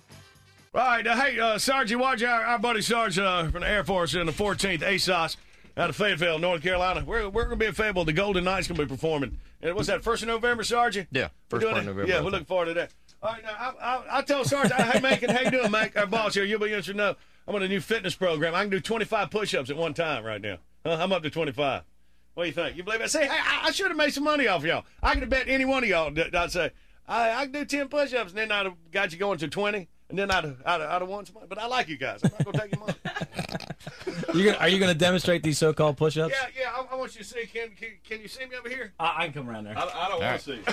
S2: All right, uh, hey, uh, Sarge, you watch our, our buddy Sergeant uh, from the Air Force in the 14th ASOS out of Fayetteville, North Carolina. We're, we're going to be in Fayetteville. The Golden Knights going to be performing. And what's that, 1st of November, Sergeant?
S39: Yeah,
S2: We're
S39: first
S2: doing it?
S39: of November.
S2: Yeah, we're looking forward to that. Oh, All right, now, I, I, I tell Sarge, hey, Macon, how you doing, Mike? Our boss here, you'll be interested to know. I'm on a new fitness program. I can do 25 push-ups at one time right now. Huh? I'm up to 25. What do you think? You believe it? Say, hey, I, I should have made some money off y'all. I could have bet any one of y'all. that I'd say, I, I can do 10 push-ups, and then I'd have got you going to 20, and then I'd I'd have, I'd have won some money. But I like you guys. I'm not going to take your money.
S39: You gonna, are you going to demonstrate these so-called push-ups?
S2: Yeah, yeah, want you to see. Can, can, can you see me over here?
S39: I, I can come around there.
S2: I, I don't
S39: All
S2: want to
S39: right.
S2: see.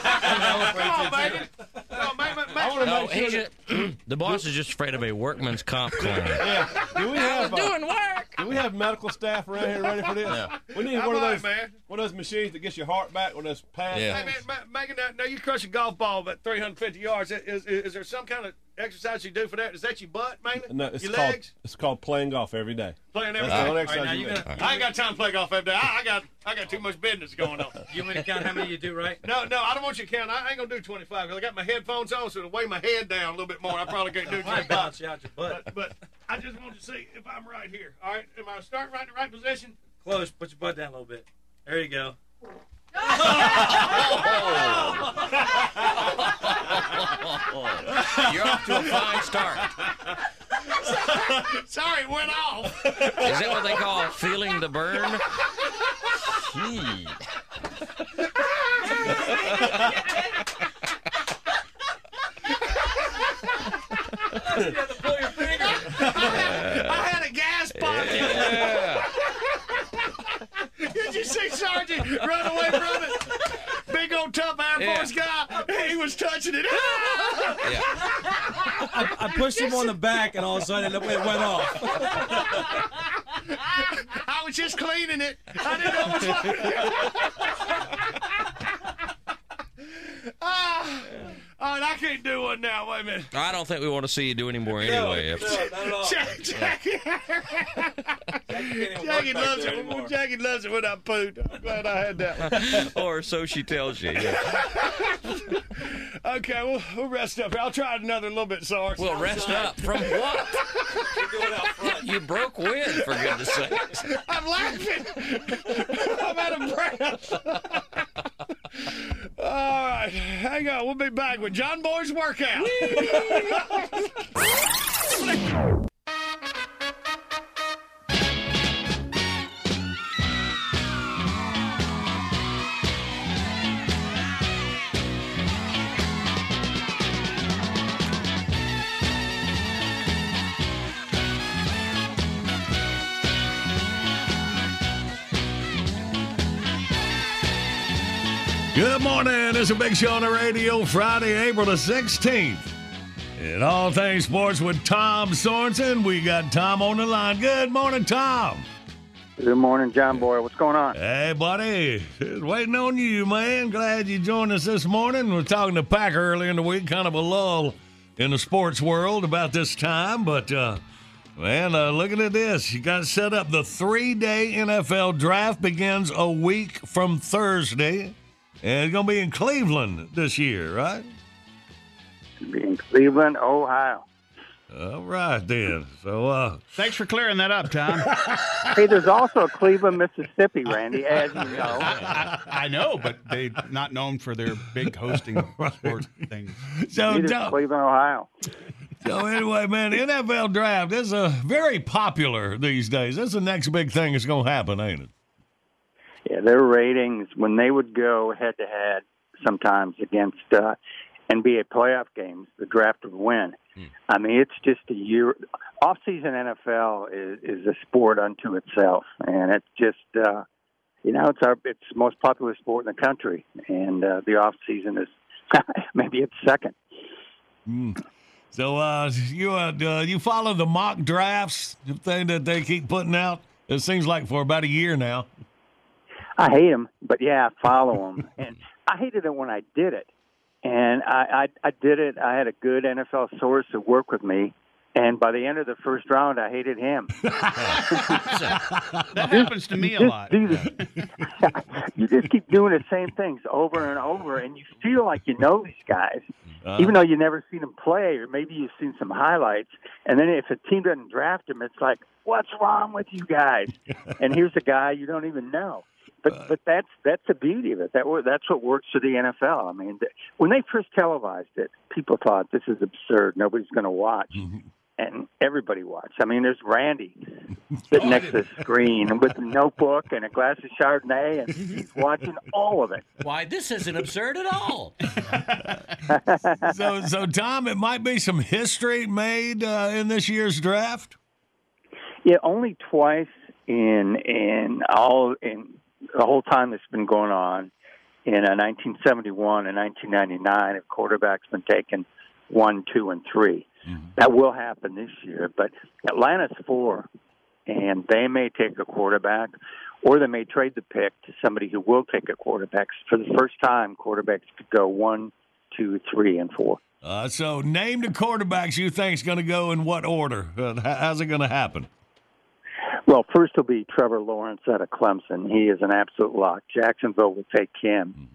S2: Come on, Megan. Come on, Megan. Megan. I want to
S40: No,
S2: make
S40: he's
S2: sure.
S40: ju- the boss is just afraid of a workman's comp claim.
S3: Yeah. Do we have uh,
S40: doing
S3: work? Do we have medical staff around here ready for this?
S40: Yeah.
S3: We need
S2: I
S3: one of
S2: might,
S3: those
S2: man.
S3: one of those machines that gets your heart back with those pads.
S40: Yeah.
S2: Hey, man, Ma- Megan, now, now you crush a golf ball about 350 yards. Is, is, is there some kind of exercise you do for that? Is that your butt, mainly?
S3: No, it's
S2: your
S3: called
S2: legs?
S3: it's called playing golf every day.
S2: Playing every
S3: That's
S2: day.
S3: the
S2: All right,
S3: exercise
S2: now
S3: you
S2: you gonna- I ain't got time to play golf every day. I, I got I got too much business going on.
S39: You want me to count how many you do right?
S2: No, no, I don't want you to count. I ain't gonna do 25 because I got my headphones on, so it'll weigh my head down a little bit more. I probably can't do
S39: Might
S2: 25.
S39: bounce you out your butt.
S2: But, but I just want to see if I'm right here. All right, am I starting right in the right position?
S39: Close. Put your butt down a little bit. There you go. Oh.
S40: You're off to a fine start.
S2: Sorry, it went off.
S40: Is that what they call feeling the burn? Gee.
S2: I had a gas pocket. Did you see Sergeant run away from it? Big old tough Air
S39: Yeah.
S2: Force guy. He was touching it.
S39: I, I pushed him on the back, and all of a sudden it went off.
S2: I was just cleaning it. I didn't know it was like Ah, all right, I can't do one now. Wait a minute.
S40: I don't think we want to see you do any more anyway.
S2: Jack, Jackie, Jackie loves it. Jackie loves it when I poot. I'm glad I had that one.
S40: or so she tells you. yeah.
S2: Okay, we'll, we'll rest up. I'll try another little bit, Sarge.
S40: Well, rest up from what? You broke wind, for goodness sakes.
S2: I'm laughing. I'm out of breath. All right, hang on. We'll be back with John Boy's workout. Good morning. It's a big show on the radio Friday, April the 16th. And all things sports with Tom Sorensen. We got Tom on the line. Good morning, Tom.
S41: Good morning, John Boy. What's going on?
S2: Hey, buddy. Waiting on you, man. Glad you joined us this morning. We're talking to Packer earlier in the week, kind of a lull in the sports world about this time. But, uh, man, uh, looking at this, you got set up. The three day NFL draft begins a week from Thursday. And it's going to be in Cleveland this year, right?
S41: Be in Cleveland, Ohio.
S2: All right, then. So, uh,
S3: Thanks for clearing that up, Tom.
S41: Hey, there's also a Cleveland, Mississippi, Randy, as you know.
S3: I, I know, but they're not known for their big hosting sports things.
S2: So,
S41: Neither
S2: Tom-
S41: Cleveland, Ohio.
S2: So anyway, man, NFL draft is uh, very popular these days. That's the next big thing that's going to happen, ain't it?
S41: Yeah, their ratings when they would go head to head sometimes against uh, NBA playoff games, the draft would win. I mean, it's just a year. Off-season NFL is, is a sport unto itself, and it's just uh, you know it's our it's the most popular sport in the country, and uh, the off-season is maybe it's second.
S2: Mm. So uh, you uh, uh, you follow the mock drafts, the thing that they keep putting out. It seems like for about a year now.
S41: I hate them, but yeah, I follow them, and I hated it when I did it. And I, I, I did it. I had a good NFL source that worked with me, And by the end of the first round, I hated him.
S3: That happens to me a lot.
S41: you just keep doing the same things over and over, and you feel like you know these guys,
S2: Uh,
S41: even though you never seen them play, or maybe you've seen some highlights. And then if a team doesn't draft him, it's like, what's wrong with you guys? and here's a guy you don't even know. But but that's that's the beauty of it. That that's what works for the NFL. I mean, when they first televised it, people thought this is absurd. Nobody's going to watch. And everybody watched. I mean, there's Randy sitting next to the screen with a notebook and a glass of Chardonnay, and he's watching all of it.
S4: Why, this isn't absurd at all.
S2: so, so Tom, it might be some history made uh, in this year's draft.
S41: Yeah, only twice in in all in the whole time that's been going on. In uh, 1971 and 1999, a quarterback's been taken one, two, and 3 That will happen this year, but Atlanta's four, and they may take a quarterback, or they may trade the pick to somebody who will take a quarterback. For the first time, quarterbacks could go one, two, three, and four.
S2: Uh, so, name the quarterbacks you think is going to go in what order? Uh, how's it going to happen?
S41: Well, first will be Trevor Lawrence out of Clemson. He is an absolute lock. Jacksonville will take him.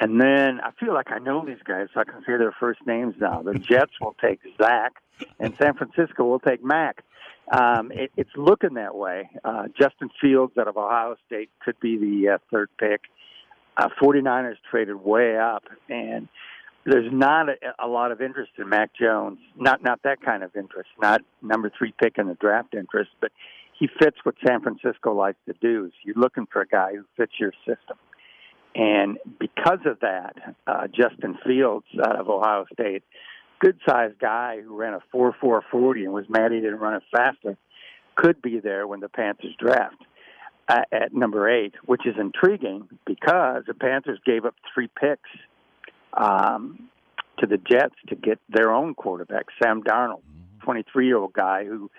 S41: And then I feel like I know these guys, so I can say their first names now. The Jets will take Zach, and San Francisco will take Mac. Um, it, it's looking that way. Uh, Justin Fields out of Ohio State could be the uh, third pick. Uh, 49ers traded way up, and there's not a, a lot of interest in Mac Jones. Not not that kind of interest. Not number three pick in the draft interest, but he fits what San Francisco likes to do. Is you're looking for a guy who fits your system, and because of that, uh, Justin Fields out of Ohio State, good sized guy who ran a four four forty and was mad he didn't run it faster, could be there when the Panthers draft uh, at number eight, which is intriguing because the Panthers gave up three picks um, to the Jets to get their own quarterback, Sam Darnold, 23 year old guy who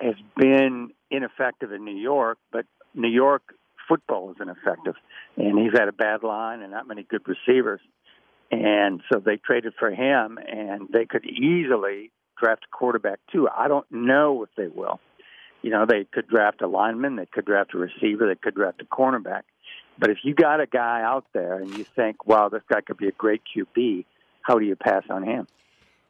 S41: has been ineffective in New York, but New York football is ineffective, and he's had a bad line and not many good receivers. And so they traded for him, and they could easily draft a quarterback too. I don't know if they will. You know, they could draft a lineman, they could draft a receiver, they could draft a cornerback. But if you got a guy out there and you think, wow, this guy could be a great QB, how do you pass on him?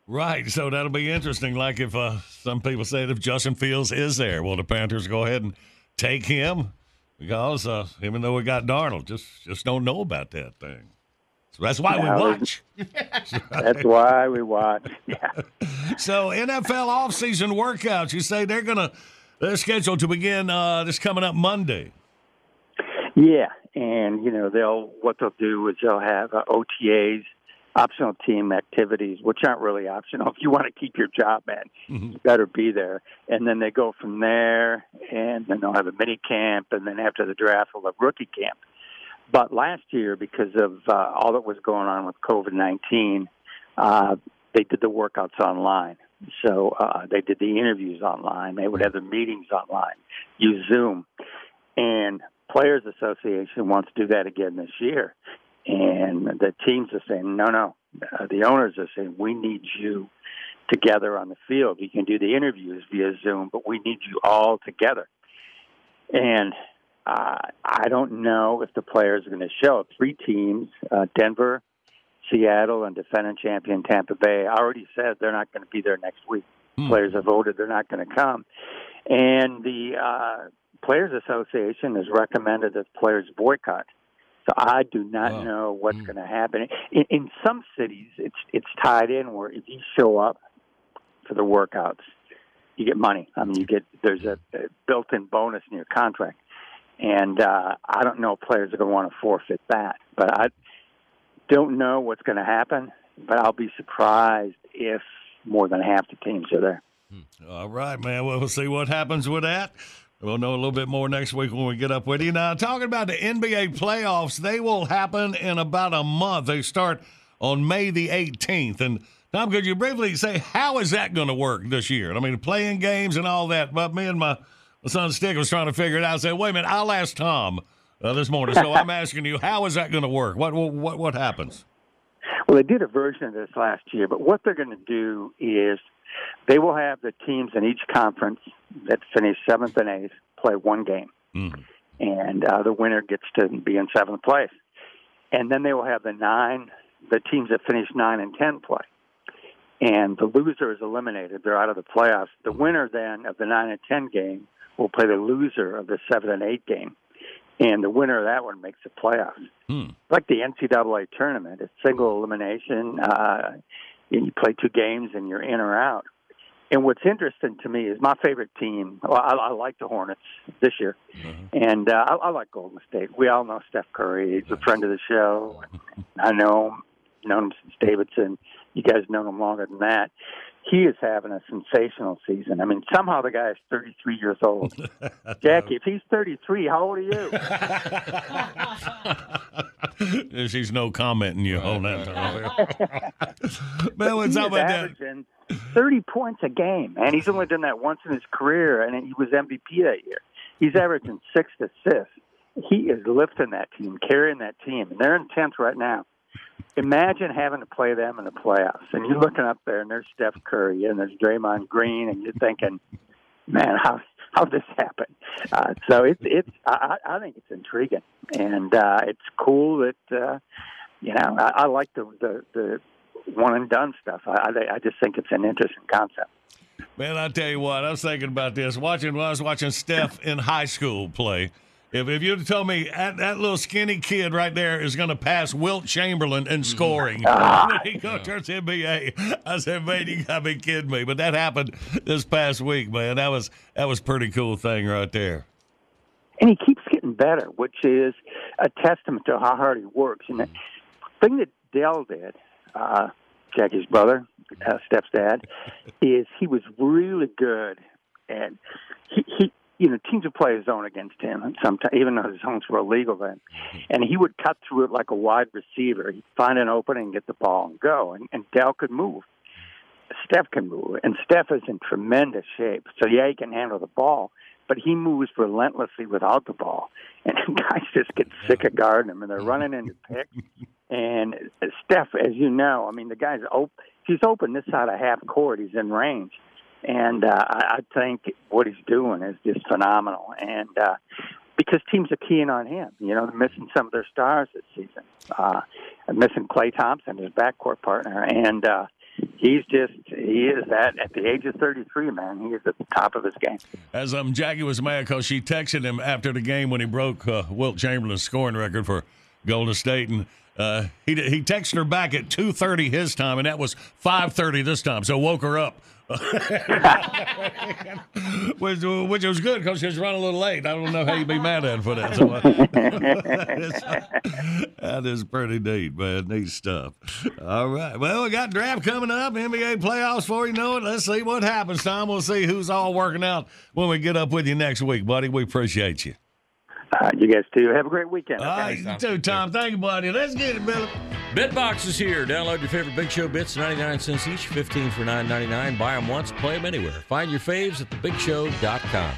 S2: Right. So that'll be interesting. Like if uh, some people say that if Justin Fields is there, will the Panthers go ahead and take him? Because uh, even though we got Darnold, just just don't know about that thing. So that's why we watch.
S41: That's why we watch. Yeah.
S2: So NFL offseason workouts, you say they're gonna they're scheduled to begin uh, this coming up Monday.
S41: Yeah, and you know they'll what they'll do is they'll have uh, OTAs, optional team activities, which aren't really optional. If you want to keep your job, man, you better be there. And then they go from there, and then they'll have a mini camp, and then after the draft, they'll have rookie camp. But last year, because of uh, all that was going on with COVID nineteen, uh, they did the workouts online. So uh, they did the interviews online. They would have the meetings online, use Zoom, and Players Association wants to do that again this year. And the teams are saying, no, no. Uh, the owners are saying, we need you together on the field. You can do the interviews via Zoom, but we need you all together. And uh, I don't know if the players are going to show. Three teams, uh, Denver, Seattle, and defending champion Tampa Bay, already said they're not going to be there next week. Players have voted they're not going to come. And the uh, Players Association has recommended that players boycott. So I do not know what's going to happen. In, in some cities, it's it's tied in where if you show up for the workouts, you get money. I mean, you get there's a, a built-in bonus in your contract, and uh, I don't know if players are going to want to forfeit that. But I don't know what's going to happen. But I'll be surprised if more than half the teams are there.
S2: All right, man. Well, we'll see what happens with that. We'll know a little bit more next week when we get up with you. Now, talking about the NBA playoffs, they will happen in about a month. They start on May the 18th. And Tom, could you briefly say how is that going to work this year? I mean, playing games and all that. But me and my, son Stick was trying to figure it out. I said, wait a minute, I'll ask Tom uh, this morning. So I'm asking you, how is that going to work? What what what happens?
S41: Well, they did a version of this last year, but what they're going to do is they will have the teams in each conference that finish seventh and eighth play one game, and uh, the winner gets to be in seventh place. And then they will have the nine, the teams that finish nine and ten play, and the loser is eliminated. They're out of the playoffs. The winner then of the nine and ten game will play the loser of the seven and eight game, and the winner of that one makes the playoffs like the NCAA tournament. It's single elimination. Uh, and you play two games and you're in or out. And what's interesting to me is my favorite team. Well, I, I like the Hornets this year, and uh, I, I like Golden State. We all know Steph Curry. He's a friend of the show. I know him, known him since Davidson. You guys know him longer than that. He is having a sensational season. I mean, somehow the guy is 33 years old. Jackie, if he's 33, how old are you?
S2: She's no commenting you on that. Man,
S41: But
S2: what's up
S41: is
S2: about that?
S41: 30 points a game, and he's only done that once in his career, and he was MVP that year. He's averaging six assists. He is lifting that team, carrying that team, and they're in 10th right now. Imagine having to play them in the playoffs, and you're looking up there, and there's Steph Curry, and there's Draymond Green, and you're thinking, man, how how this happen? Uh, so it's it's I, I think it's intriguing, and uh, it's cool that uh, you know I, I like the the the one and done stuff. I I I just think it's an interesting concept.
S2: Man, I tell you what, I was thinking about this. Watching I was watching Steph in high school play. If, if you tell me that, that little skinny kid right there is going to pass Wilt Chamberlain in scoring when he goes to the NBA, I said, man, you got to be kidding me. But that happened this past week, man. That was that was a pretty cool thing right there.
S41: and he keeps getting better, which is a testament to how hard he works. And the thing that Dell did, uh, Jackie's brother, uh, Steph's dad, is he was really good, and he, he you know teams would play a zone against him, and sometimes even though his zones were illegal then, mm-hmm. and he would cut through it like a wide receiver. He'd find an opening, get the ball, and go. And, and Dell could move. Steph can move, and Steph is in tremendous shape. So yeah, he can handle the ball, but he moves relentlessly without the ball, and guys just get sick of guarding him, and they're running into picks. And Steph, as you know, I mean, the guy's open. He's open this side of half court. He's in range, and uh, I, I think what he's doing is just phenomenal. And uh, because teams are keying on him, you know, they're missing some of their stars this season. Uh, missing Klay Thompson, his backcourt partner, and uh, he's just he is at at the age of 33, man. He is at the top of his game.
S2: As um, Jackie was mad because she texted him after the game when he broke uh, Wilt Chamberlain's scoring record for Golden State, and uh, he he texted her back at two thirty his time, and that was five thirty this time. So woke her up. which, which was good because she was running a little late. I don't know how you'd be mad at her for that. So, that, is, that is pretty neat, man. Neat stuff. All right. Well, we got draft coming up, NBA playoffs before you know it. Let's see what happens, Tom. We'll see who's all working out when we get up with you next week, buddy. We appreciate you.
S41: Uh, you guys too. Have a great weekend.
S2: All right, you too, Tom. Thank you, buddy. Let's get it, Billy.
S4: Bitbox is here. Download your favorite Big Show bits, 99 cents each, 15 for 9.99. Buy them once, play them anywhere. Find your faves at thebigshow.com.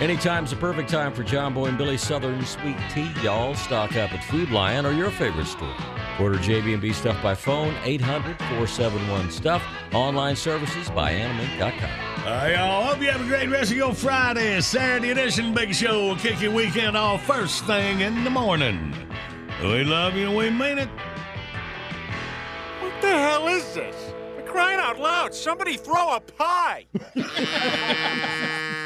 S4: Anytime's the perfect time for John Boy and Billy Southern Sweet Tea. Y'all stock up at Food Lion or your favorite store. Order JB&B stuff by phone, 800-471-STUFF. Online services by animate.com.
S2: All right, y'all. Hope you have a great rest of your Friday. Saturday edition Big Show will kick your weekend off first thing in the morning. We love you and we mean it.
S42: What the hell is this? For crying out loud, somebody throw a pie!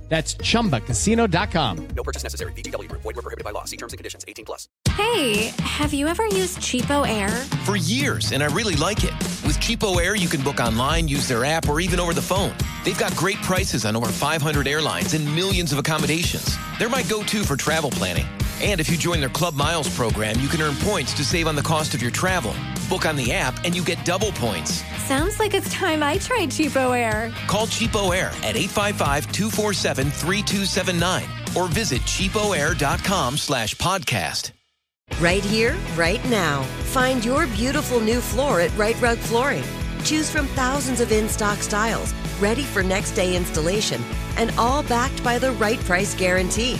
S43: That's chumbacasino.com.
S44: No purchase necessary. VGW Group. Void were prohibited by law. See terms and conditions. 18 plus.
S45: Hey, have you ever used CheapOair?
S46: For years, and I really like it. With CheapOair, you can book online, use their app, or even over the phone. They've got great prices on over 500 airlines and millions of accommodations. They're my go to for travel planning.
S23: And if you join their Club Miles program, you can earn points to save on the cost of your travel. Book on the app and you get double points.
S45: Sounds like it's time I tried CheapOair.
S23: Call CheapOair at 855-247-3279 or visit cheapoair.com slash podcast.
S47: Right here, right now. Find your beautiful new floor at Rite Rug Flooring. Choose from thousands of in stock styles, ready for next day installation, and all backed by the right price guarantee.